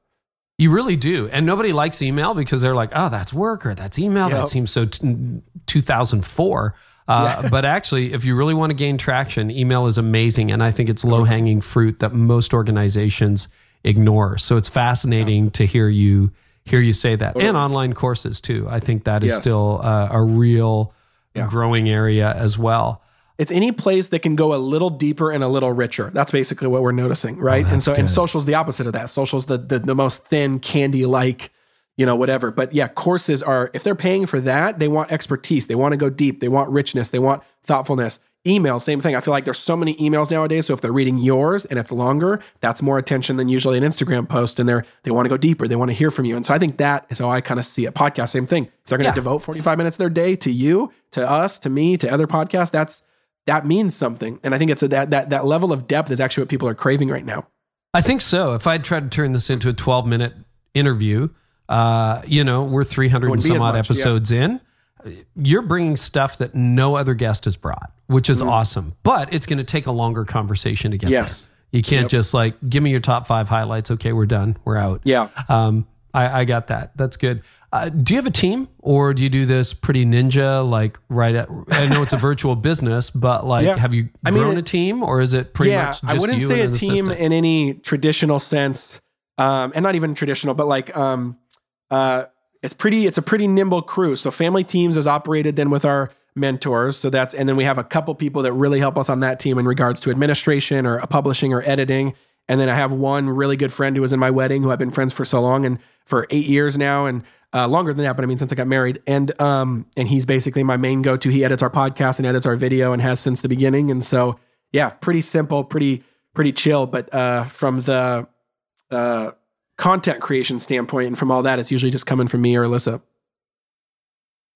You really do. And nobody likes email because they're like, oh, that's work or that's email. Yep. That seems so t- 2004. Uh, yeah. but actually, if you really want to gain traction, email is amazing. And I think it's low hanging fruit that most organizations ignore. So it's fascinating yeah. to hear you hear you say that. And online courses too. I think that is yes. still uh, a real yeah. growing area as well.
It's any place that can go a little deeper and a little richer. That's basically what we're noticing, right? Oh, and so, good. and social's the opposite of that. Social's the the, the most thin, candy like, you know, whatever. But yeah, courses are if they're paying for that, they want expertise, they want to go deep, they want richness, they want thoughtfulness. Email, same thing. I feel like there's so many emails nowadays. So if they're reading yours and it's longer, that's more attention than usually an Instagram post. And they're they want to go deeper. They want to hear from you. And so I think that is how I kind of see it. Podcast, same thing. If they're going to yeah. devote 45 minutes of their day to you, to us, to me, to other podcasts, that's that means something. And I think it's a, that that that level of depth is actually what people are craving right now.
I think so. If I tried to turn this into a 12 minute interview, uh, you know, we're 300 and some odd much, episodes yeah. in. You're bringing stuff that no other guest has brought, which is mm awesome. But it's going to take a longer conversation to get yes. there. You can't yep. just like give me your top five highlights. Okay, we're done. We're out.
Yeah.
Um, I, I got that. That's good. Uh, do you have a team or do you do this pretty ninja like right at I know it's a virtual business but like yeah. have you I grown mean, a team or is it pretty yeah, much just
I wouldn't say a team in any traditional sense um, and not even traditional but like um, uh, it's pretty it's a pretty nimble crew so family teams is operated then with our mentors so that's and then we have a couple people that really help us on that team in regards to administration or publishing or editing and then I have one really good friend who was in my wedding who I've been friends for so long and for eight years now and uh, longer than that, but I mean since I got married. And um, and he's basically my main go to. He edits our podcast and edits our video and has since the beginning. And so yeah, pretty simple, pretty pretty chill. But uh, from the uh, content creation standpoint and from all that, it's usually just coming from me or Alyssa.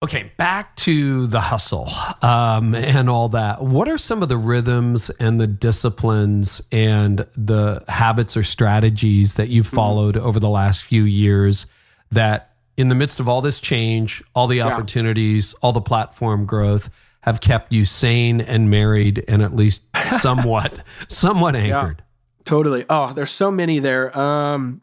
Okay, back to the hustle um, and all that. What are some of the rhythms and the disciplines and the habits or strategies that you've mm-hmm. followed mm-hmm. over the last few years that in the midst of all this change, all the opportunities, yeah. all the platform growth have kept you sane and married and at least somewhat somewhat anchored.
Yeah, totally. Oh, there's so many there. Um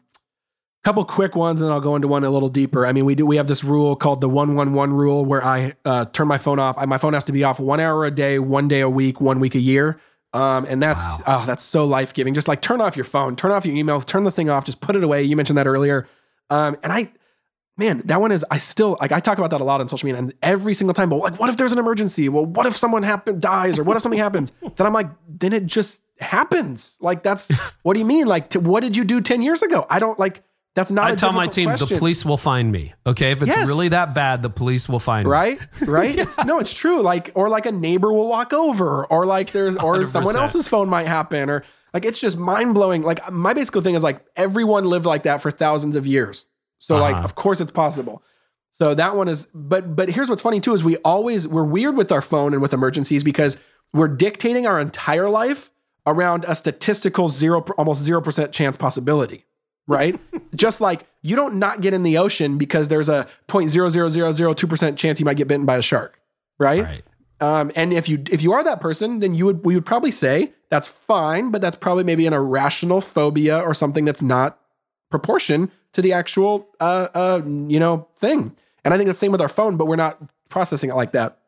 couple quick ones and then I'll go into one a little deeper. I mean, we do we have this rule called the 111 rule where I uh, turn my phone off. I, my phone has to be off 1 hour a day, 1 day a week, 1 week a year. Um, and that's wow. oh, that's so life-giving. Just like turn off your phone, turn off your email, turn the thing off, just put it away. You mentioned that earlier. Um, and I man, that one is I still like I talk about that a lot on social media and every single time, but like what if there's an emergency? Well, what if someone happen dies or what if something happens? Then I'm like, then it just happens. Like that's what do you mean? Like to, what did you do 10 years ago? I don't like That's not.
I tell my team
question.
the police will find me. Okay, if it's
Yes.
really that bad, the police will find
right
me.
right it's, no it's true like or like a neighbor will walk over or like there's or someone
100%.
else's phone might happen or like it's just mind-blowing like my basic thing is like everyone lived like that for thousands of years so like
Uh-huh.
of course it's possible so that one is but but here's what's funny too is we always we're weird with our phone and with emergencies because we're dictating our entire life around a statistical zero almost zero percent chance possibility right? Just like you don't not get in the ocean because there's a 0.00002% chance you might get bitten by a shark, right?
Right.
Um, and if you if you are that person, then you would we would probably say that's fine, but that's probably maybe an irrational phobia or something that's not proportion to the actual uh uh you know thing. And I think that's the same with our phone, but we're not processing it like that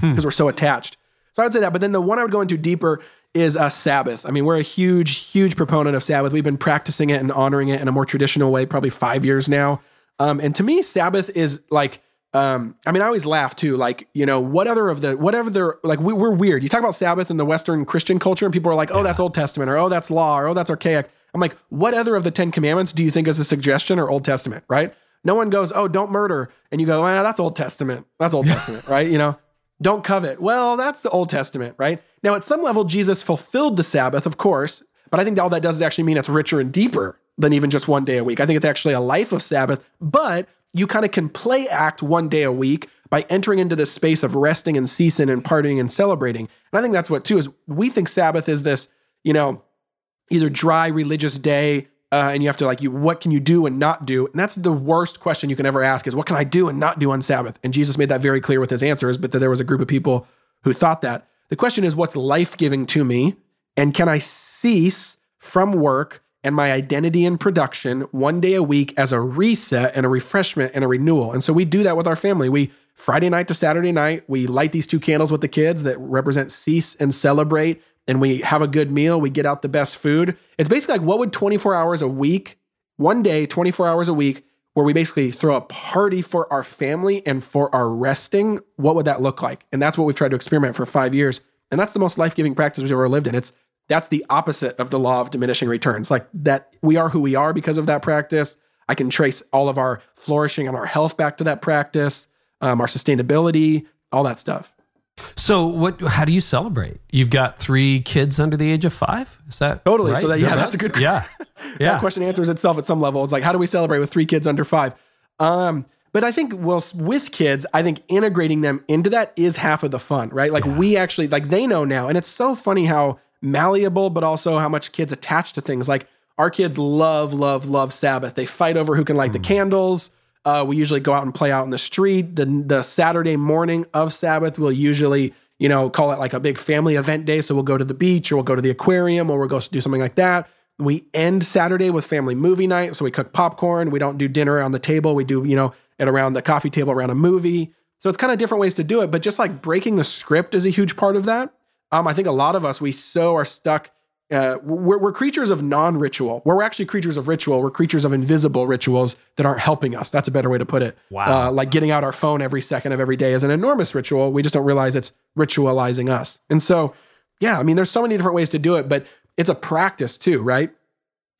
because we're so attached. So I would say that. But then the one I would go into deeper is a Sabbath. I mean, we're a huge, huge proponent of Sabbath. We've been practicing it and honoring it in a more traditional way, probably five years now. Um, and to me, Sabbath is like, um, I mean, I always laugh too. Like, you know, what other of the, whatever they're like, we, we're weird. You talk about Sabbath in the Western Christian culture, and people are like, oh, that's Old Testament, or oh, that's law, or oh, that's archaic. I'm like, what other of the Ten Commandments do you think is a suggestion or Old Testament, right? No one goes, oh, don't murder. And you go, ah, that's Old Testament. That's Old Testament, right? You know, don't covet. Well, that's the Old Testament, right? Now, at some level, Jesus fulfilled the Sabbath, of course, but I think all that does is actually mean it's richer and deeper than even just one day a week. I think it's actually a life of Sabbath, but you kind of can play act one day a week by entering into this space of resting and ceasing and partying and celebrating. And I think that's what too is we think Sabbath is this, you know, either dry religious day uh, and you have to like you what can you do and not do? And that's the worst question you can ever ask is what can i do and not do on sabbath? And jesus made that very clear with his answers but that there was a group of people who thought that. The question is what's life-giving to me? And can i cease from work and my identity in production one day a week as a reset and a refreshment and a renewal? And so we do that with our family. We friday night to saturday night we light these two candles with the kids that represent cease and celebrate and we have a good meal, we get out the best food. It's basically like what would 24 hours a week, one day, 24 hours a week, where we basically throw a party for our family and for our resting, what would that look like? And that's what we've tried to experiment for five years. And that's the most life-giving practice we've ever lived in. It's that's the opposite of the law of diminishing returns. Like that we are who we are because of that practice. I can trace all of our flourishing and our health back to that practice, um, our sustainability, all that stuff.
So what? How do you celebrate? You've got three kids under the age of five. Is that
Totally.
right?
So that- yeah, that's a good-
Yeah,
that
yeah.
question answers itself at some level. It's like, how do we celebrate with three kids under five? Um, but I think, well, with kids, I think integrating them into that is half of the fun, right? Like we actually, like they know now, and it's so funny how malleable, but also how much kids attach to things. Like our kids love, love, love Sabbath. They fight over who can light the candles. Uh, we usually go out and play out in the street. The the Saturday morning of Sabbath, we'll usually you know call it like a big family event day. So we'll go to the beach or we'll go to the aquarium or we'll go do something like that. We end Saturday with family movie night. So we cook popcorn. We don't do dinner on the table. We do you know at around the coffee table around a movie. So it's kind of different ways to do it. But just like breaking the script is a huge part of that. Um, I think a lot of us we so are stuck uh, we're, we're creatures of non-ritual. We're actually creatures of ritual. We're creatures of invisible rituals that aren't helping us. That's a better way to put it.
Wow.
Uh, like getting out our phone every second of every day is an enormous ritual. We just don't realize it's ritualizing us. And so, yeah, I mean, there's so many different ways to do it, but it's a practice too, right?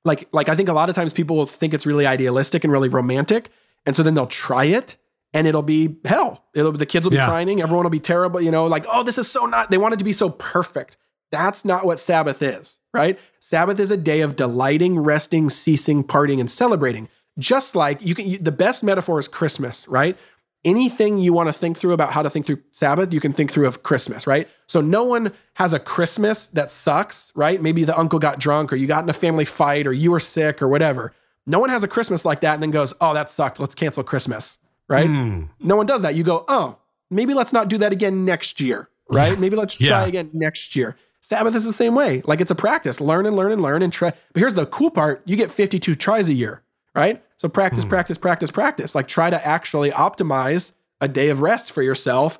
Like, like I think a lot of times people will think it's really idealistic and really romantic, and so then they'll try it, and it'll be hell. It'll the kids will be
Yeah.
crying, everyone will be terrible. You know, like oh, this is so not. They want it to be so perfect. That's not what Sabbath is, right? Sabbath is a day of delighting, resting, ceasing, partying, and celebrating. Just like you can, you, the best metaphor is Christmas, right? Anything you want to think through about how to think through Sabbath, you can think through of Christmas, right? So no one has a Christmas that sucks, right? Maybe the uncle got drunk or you got in a family fight or you were sick or whatever. No one has a Christmas like that and then goes, oh, that sucked. Let's cancel Christmas, right?
Hmm.
No one does that. You go, oh, maybe let's not do that again next year, right? Maybe let's try
Yeah.
again next year. Sabbath is the same way. Like it's a practice. Learn and learn and learn and try. But here's the cool part you get 52 tries a year, right? So practice, practice, practice, practice. Like try to actually optimize a day of rest for yourself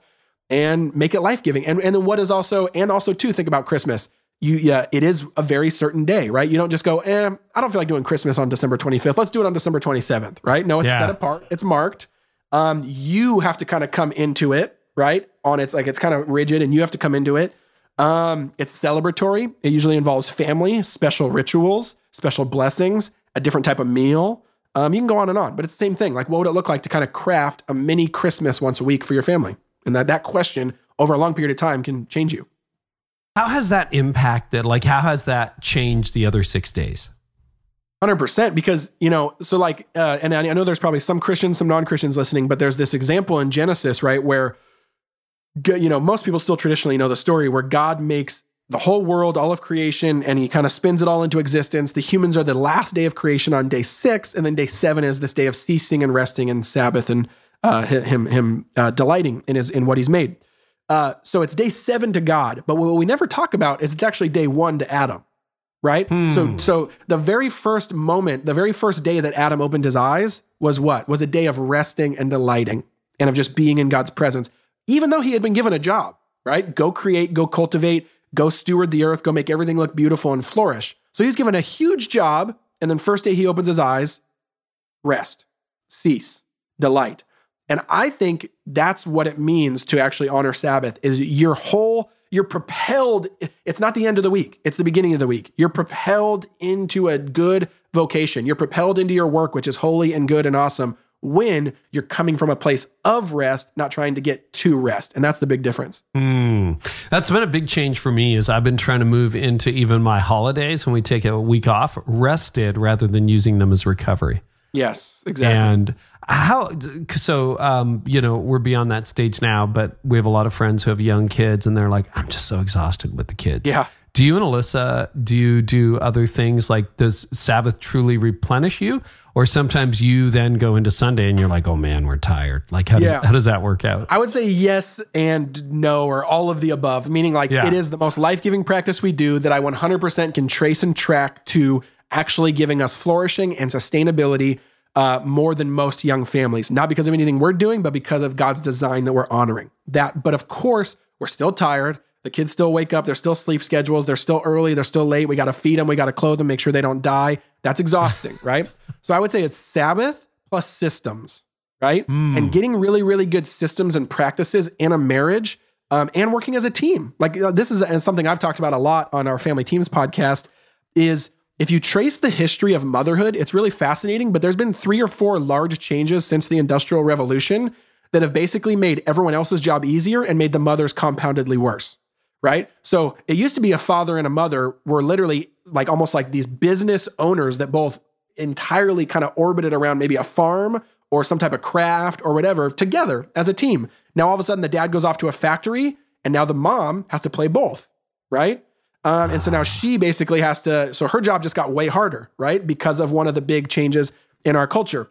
and make it life giving. And, and then what is also, and also too, think about Christmas. You, yeah, it is a very certain day, right? You don't just go, eh, I don't feel like doing Christmas on December 25th. Let's do it on December 27th, right? No, it's
Yeah.
set apart, it's marked. Um, you have to kind of come into it, right? On it's like it's kind of rigid and you have to come into it. Um, it's celebratory. It usually involves family, special rituals, special blessings, a different type of meal. Um, you can go on and on, but it's the same thing. Like, what would it look like to kind of craft a mini Christmas once a week for your family? And that that question over a long period of time can change you.
How has that impacted? Like, how has that changed the other six days?
Hundred percent, because you know, so like, uh, and I know there's probably some Christians, some non-Christians listening, but there's this example in Genesis, right, where you know most people still traditionally know the story where God makes the whole world, all of creation, and he kind of spins it all into existence. The humans are the last day of creation on day six, and then day seven is this day of ceasing and resting and Sabbath and uh, him him uh, delighting in his in what he's made. Uh, so it's day seven to God, but what we never talk about is it's actually day one to Adam, right? Hmm. So so the very first moment, the very first day that Adam opened his eyes was what? Was a day of resting and delighting and of just being in God's presence, even though he had been given a job, right? Go create, go cultivate, go steward the earth, go make everything look beautiful and flourish. So he's given a huge job. And then, first day he opens his eyes, rest, cease, delight. And I think that's what it means to actually honor Sabbath is your whole you're propelled it's not the end of the week it's the beginning of the week you're propelled into a good vocation you're propelled into your work which is holy and good and awesome when you're coming from a place of rest, not trying to get to rest. And that's the big difference.
Mm. That's been a big change for me is I've been trying to move into even my holidays when we take a week off, rested rather than using them as recovery.
Yes, exactly.
And how so um, you know, we're beyond that stage now, but we have a lot of friends who have young kids and they're like, I'm just so exhausted with the kids.
Yeah.
Do you and Alyssa do you do other things like does Sabbath truly replenish you, or sometimes you then go into Sunday and you're like, oh man, we're tired. Like how yeah. does how does that work out?
I would say yes and no, or all of the above. Meaning like yeah. it is the most life giving practice we do that I 100% can trace and track to actually giving us flourishing and sustainability. Uh, more than most young families, not because of anything we're doing, but because of God's design that we're honoring. That, but of course, we're still tired. The kids still wake up. They're still sleep schedules. They're still early. They're still late. We got to feed them. We got to clothe them, make sure they don't die. That's exhausting, right? So I would say it's Sabbath plus systems, right? Mm. And getting really, really good systems and practices in a marriage um, and working as a team. Like uh, this is something I've talked about a lot on our Family Teams podcast is if you trace the history of motherhood, it's really fascinating, but there's been three or four large changes since the Industrial Revolution that have basically made everyone else's job easier and made the mothers compoundedly worse right? So it used to be a father and a mother were literally like almost like these business owners that both entirely kind of orbited around maybe a farm or some type of craft or whatever together as a team. Now all of a sudden the dad goes off to a factory and now the mom has to play both, right? Um, and so now she basically has to, so her job just got way harder, right? Because of one of the big changes in our culture.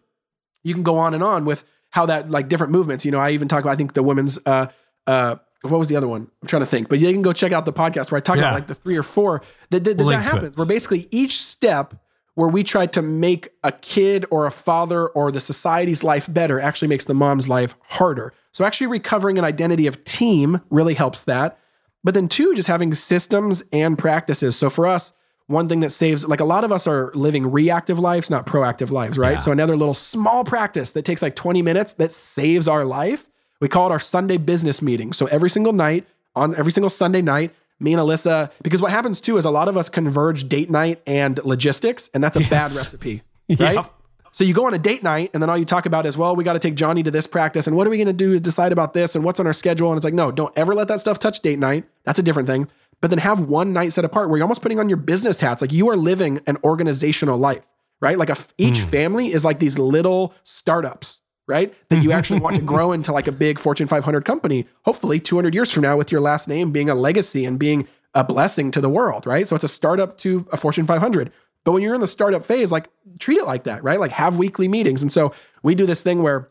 You can go on and on with how that, like different movements. You know, I even talk about, I think the women's uh, uh, what was the other one? I'm trying to think, but you can go check out the podcast where I talk yeah. about like the three or four that, that, that, that happens. Where basically each step where we try to make a kid or a father or the society's life better actually makes the mom's life harder. So actually recovering an identity of team really helps that. But then two, just having systems and practices. So for us, one thing that saves like a lot of us are living reactive lives, not proactive lives, right? Yeah. So another little small practice that takes like 20 minutes that saves our life we call it our Sunday business meeting. So every single night, on every single Sunday night, me and Alyssa, because what happens too is a lot of us converge date night and logistics, and that's a yes. bad recipe, right? Yep. So you go on a date night, and then all you talk about is, well, we got to take Johnny to this practice, and what are we going to do to decide about this, and what's on our schedule? And it's like, no, don't ever let that stuff touch date night. That's a different thing. But then have one night set apart where you're almost putting on your business hats, like you are living an organizational life, right? Like a, each mm. family is like these little startups right? That you actually want to grow into like a big Fortune 500 company, hopefully 200 years from now, with your last name being a legacy and being a blessing to the world, right? So it's a startup to a Fortune 500. But when you're in the startup phase, like treat it like that, right? Like have weekly meetings. And so we do this thing where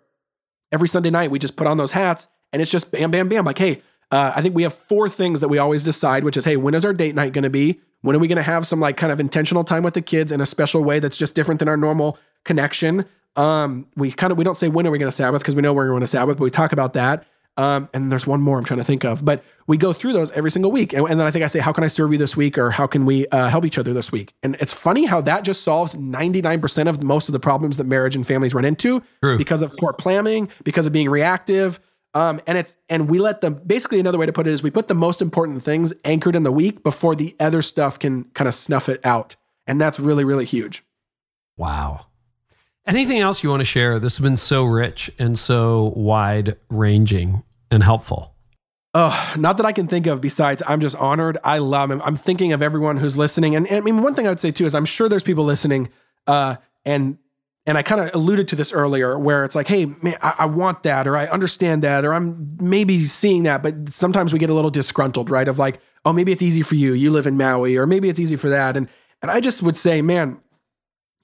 every Sunday night we just put on those hats and it's just bam, bam, bam. Like, hey, uh, I think we have four things that we always decide, which is, hey, when is our date night going to be? When are we going to have some like kind of intentional time with the kids in a special way that's just different than our normal connection? Um, we kind of we don't say when are we going to Sabbath because we know we're going to Sabbath, but we talk about that. Um, and there's one more I'm trying to think of, but we go through those every single week. And, and then I think I say, how can I serve you this week? Or how can we uh, help each other this week? And it's funny how that just solves 99% of most of the problems that marriage and families run into True. because of poor planning, because of being reactive. Um, and it's, and we let them basically another way to put it is we put the most important things anchored in the week before the other stuff can kind of snuff it out. And that's really, really huge.
Wow. Anything else you want to share? This has been so rich and so wide ranging and helpful.
Oh, not that I can think of besides I'm just honored. I love him. I'm thinking of everyone who's listening. And, and I mean, one thing I would say too is I'm sure there's people listening uh, and and I kind of alluded to this earlier where it's like, hey, man, I, I, want that, or I understand that, or I'm maybe seeing that, but sometimes we get a little disgruntled, right? Of like, oh, maybe it's easy for you. You live in Maui, or maybe it's easy for that. And and I just would say, man,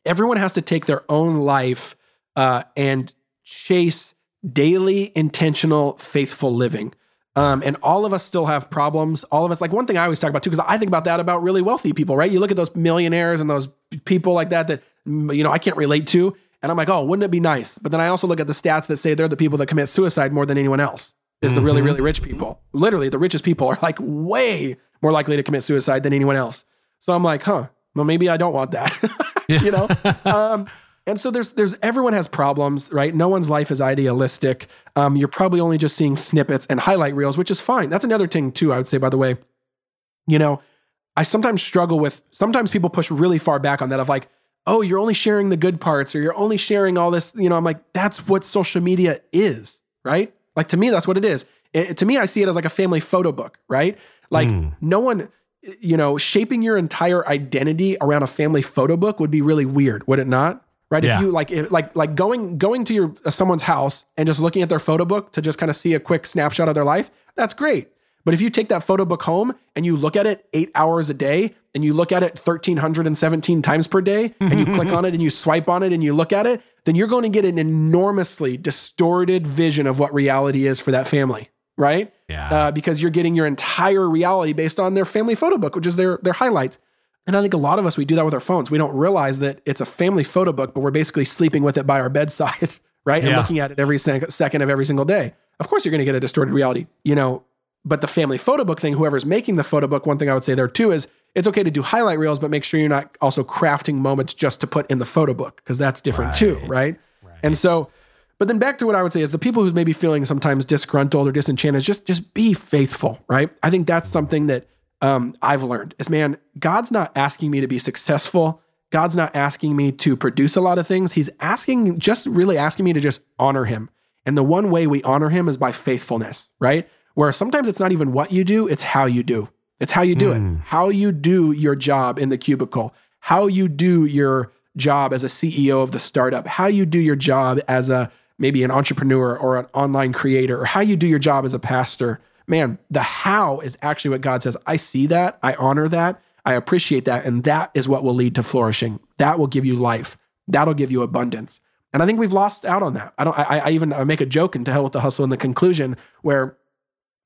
everyone has to take their own life uh, and chase daily, intentional, faithful living. Um, and all of us still have problems. All of us, like one thing I always talk about too, because I think about that about really wealthy people, right? You look at those millionaires and those people like that that you know I can't relate to, and I'm like, oh, wouldn't it be nice? But then I also look at the stats that say they're the people that commit suicide more than anyone else. Is mm-hmm. the really mm-hmm. really rich people? Literally, the richest people are like way more likely to commit suicide than anyone else. So I'm like, huh? Well, maybe I don't want that. you know. Um, and so there's there's everyone has problems, right? No one's life is idealistic. Um, you're probably only just seeing snippets and highlight reels, which is fine. That's another thing too. I would say, by the way, you know, I sometimes struggle with. Sometimes people push really far back on that of like, oh, you're only sharing the good parts, or you're only sharing all this. You know, I'm like, that's what social media is, right? Like to me, that's what it is. It, to me, I see it as like a family photo book, right? Like mm. no one you know, shaping your entire identity around a family photo book would be really weird, would it not? right? Yeah. If you like, if, like, like going going to your uh, someone's house and just looking at their photo book to just kind of see a quick snapshot of their life, that's great. But if you take that photo book home and you look at it eight hours a day and you look at it 1,317 times per day and you click on it and you swipe on it and you look at it, then you're going to get an enormously distorted vision of what reality is for that family, right?
Yeah.
Uh, because you're getting your entire reality based on their family photo book, which is their their highlights. And I think a lot of us, we do that with our phones. We don't realize that it's a family photo book, but we're basically sleeping with it by our bedside, right? And yeah. looking at it every sec- second of every single day. Of course, you're going to get a distorted reality, you know. But the family photo book thing, whoever's making the photo book, one thing I would say there too is it's okay to do highlight reels, but make sure you're not also crafting moments just to put in the photo book because that's different right. too, right? right? And so, but then back to what I would say is the people who's maybe feeling sometimes disgruntled or disenchanted, just just be faithful, right? I think that's something that um, I've learned is man, God's not asking me to be successful. God's not asking me to produce a lot of things. He's asking, just really asking me to just honor him. And the one way we honor him is by faithfulness, right? Where sometimes it's not even what you do, it's how you do. It's how you do mm. it, hmm. how you do your job in the cubicle, how you do your job as a CEO of the startup, how you do your job as a maybe an entrepreneur or an online creator, or how you do your job as a pastor man, the how is actually what God says. I see that, I honor that, I appreciate that, and that is what will lead to flourishing. That will give you life. That'll give you abundance. And I think we've lost out on that. I don't. I, I even I make a joke into hell with the hustle in the conclusion where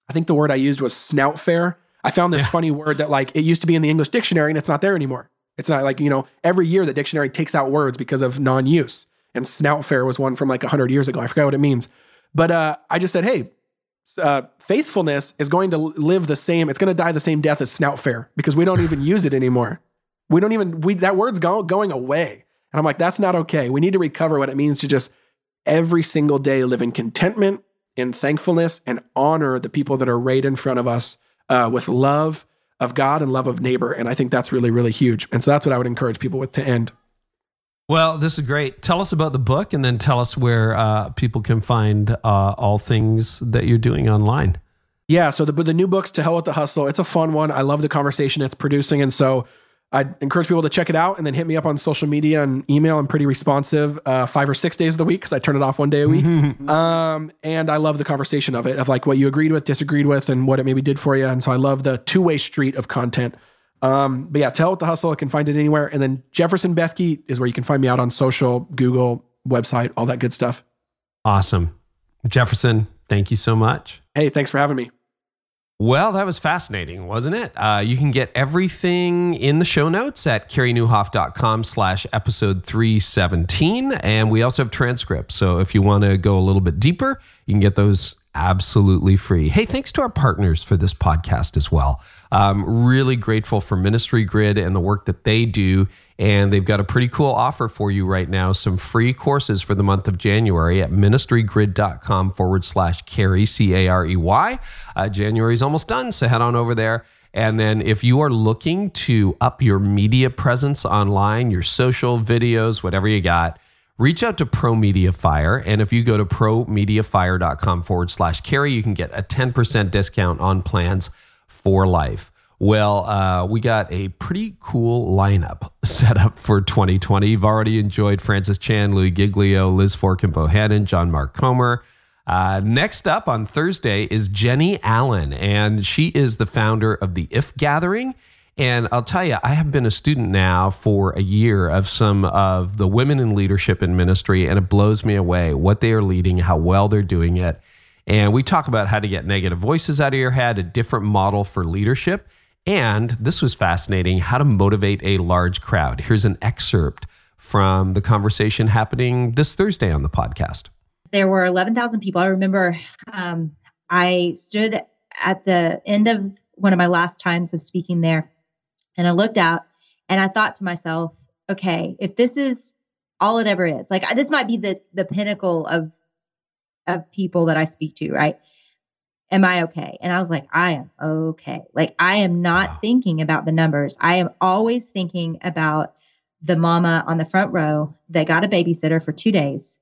I think the word I used was snout fair. I found this yeah. funny word that like it used to be in the English dictionary and it's not there anymore. It's not like you know every year the dictionary takes out words because of non-use. And snout fair was one from like hundred years ago. I forgot what it means. But uh, I just said, hey, uh, faithfulness is going to live the same. It's going to die the same death as snout fair because we don't even use it anymore. We don't even we that word's go, going away. And I'm like, that's not okay. We need to recover what it means to just every single day live in contentment, in thankfulness, and honor the people that are right in front of us uh, with love of God and love of neighbor. And I think that's really, really huge. And so that's what I would encourage people with to end.
Well, this is great. Tell us about the book and then tell us where uh, people can find uh, all things that you're doing online.
Yeah, so the the new book's To Hell with the Hustle. It's a fun one. I love the conversation it's producing. And so I'd encourage people to check it out and then hit me up on social media and email. I'm pretty responsive uh, five or six days of the week because I turn it off one day a week. um, and I love the conversation of it, of like what you agreed with, disagreed with, and what it maybe did for you. And so I love the two way street of content. Um, but yeah, tell with the hustle. I can find it anywhere. And then Jefferson Bethke is where you can find me out on social, Google, website, all that good stuff.
Awesome. Jefferson, thank you so much.
Hey, thanks for having me.
Well, that was fascinating, wasn't it? Uh, you can get everything in the show notes at careynieuwhof.com slash episode 317. And we also have transcripts. So if you want to go a little bit deeper, you can get those absolutely free. Hey, thanks to our partners for this podcast as well. Um, really grateful for Ministry Grid and the work that they do. And they've got a pretty cool offer for you right now some free courses for the month of January at ministrygrid.com forward slash carey, C A R E Y. Uh, is almost done, so head on over there. And then if you are looking to up your media presence online, your social videos, whatever you got, reach out to Pro Media Fire. And if you go to promediafire.com forward slash carey, you can get a 10% discount on plans for life. Well, uh, we got a pretty cool lineup set up for 2020. You've already enjoyed Francis Chan, Louie Giglio, Liz Forkin Bohannon, John Mark Comer. Uh, next up on Thursday is Jennie Allen, and she is the founder of the If Gathering. And I'll tell you, I have been a student now for a year of some of the women in leadership and ministry, and it blows me away what they are leading, how well they're doing it. And we talk about how to get negative voices out of your head, a different model for leadership. And this was fascinating how to motivate a large crowd. Here's an excerpt from the conversation happening this Thursday on the podcast.
There were 11,000 people. I remember um, I stood at the end of one of my last times of speaking there and I looked out and I thought to myself, okay, if this is all it ever is, like this might be the the pinnacle of of people that I speak to, right? Am I okay? And I was like, I am okay. Like I am not wow. thinking about the numbers. I am always thinking about the mama on the front row that got a babysitter for 2 days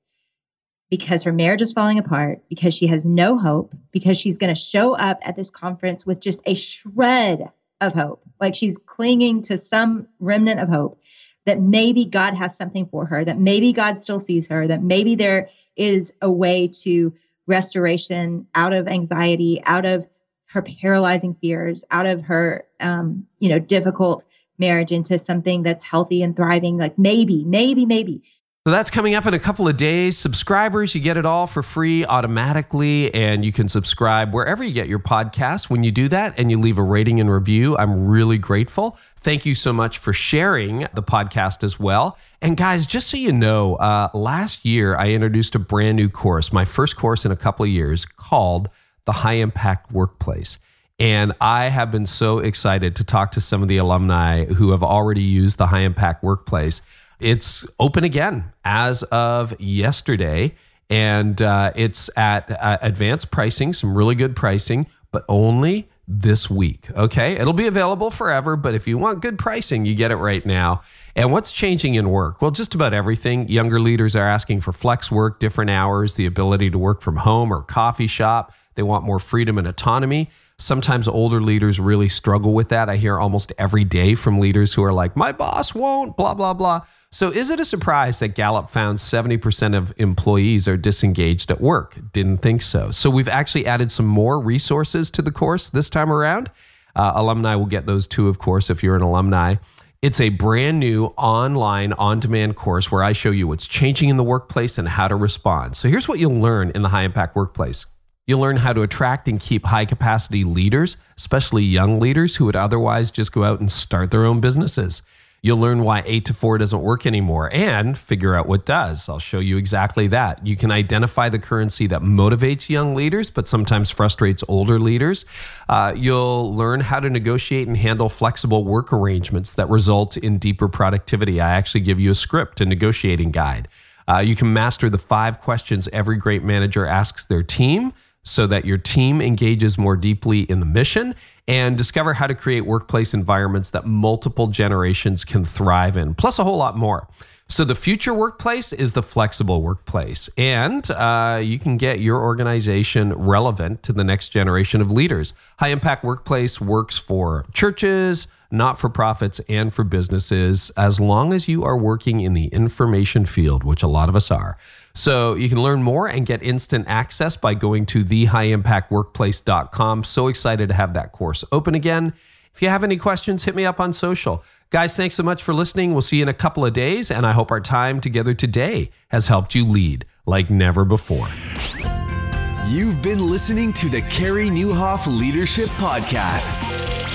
because her marriage is falling apart, because she has no hope, because she's going to show up at this conference with just a shred of hope. Like she's clinging to some remnant of hope that maybe God has something for her, that maybe God still sees her, that maybe there is a way to restoration out of anxiety, out of her paralyzing fears, out of her, um, you know, difficult marriage into something that's healthy and thriving. Like maybe, maybe, maybe.
So that's coming up in a couple of days. Subscribers, you get it all for free automatically, and you can subscribe wherever you get your podcasts. When you do that and you leave a rating and review, I'm really grateful. Thank you so much for sharing the podcast as well. And guys, just so you know, uh, last year I introduced a brand new course, my first course in a couple of years, called the High Impact Workplace. And I have been so excited to talk to some of the alumni who have already used the High Impact Workplace. It's open again as of yesterday, and uh, it's at uh, advanced pricing, some really good pricing, but only this week. Okay. It'll be available forever, but if you want good pricing, you get it right now. And what's changing in work? Well, just about everything. Younger leaders are asking for flex work, different hours, the ability to work from home or coffee shop. They want more freedom and autonomy. Sometimes older leaders really struggle with that. I hear almost every day from leaders who are like, my boss won't, blah, blah, blah. So, is it a surprise that Gallup found 70% of employees are disengaged at work? Didn't think so. So, we've actually added some more resources to the course this time around. Uh, alumni will get those too, of course, if you're an alumni. It's a brand new online on demand course where I show you what's changing in the workplace and how to respond. So, here's what you'll learn in the high impact workplace. You'll learn how to attract and keep high capacity leaders, especially young leaders who would otherwise just go out and start their own businesses. You'll learn why 8 to 4 doesn't work anymore and figure out what does. I'll show you exactly that. You can identify the currency that motivates young leaders, but sometimes frustrates older leaders. Uh, you'll learn how to negotiate and handle flexible work arrangements that result in deeper productivity. I actually give you a script, a negotiating guide. Uh, you can master the five questions every great manager asks their team so that your team engages more deeply in the mission and discover how to create workplace environments that multiple generations can thrive in, plus a whole lot more. So, the future workplace is the flexible workplace, and uh, you can get your organization relevant to the next generation of leaders. High Impact Workplace works for churches, not for profits, and for businesses, as long as you are working in the information field, which a lot of us are. So you can learn more and get instant access by going to thehighimpactworkplace.com. So excited to have that course open again. If you have any questions, hit me up on social. Guys, thanks so much for listening. We'll see you in a couple of days, and I hope our time together today has helped you lead like never before.
You've been listening to the Carey Nieuwhof Leadership Podcast.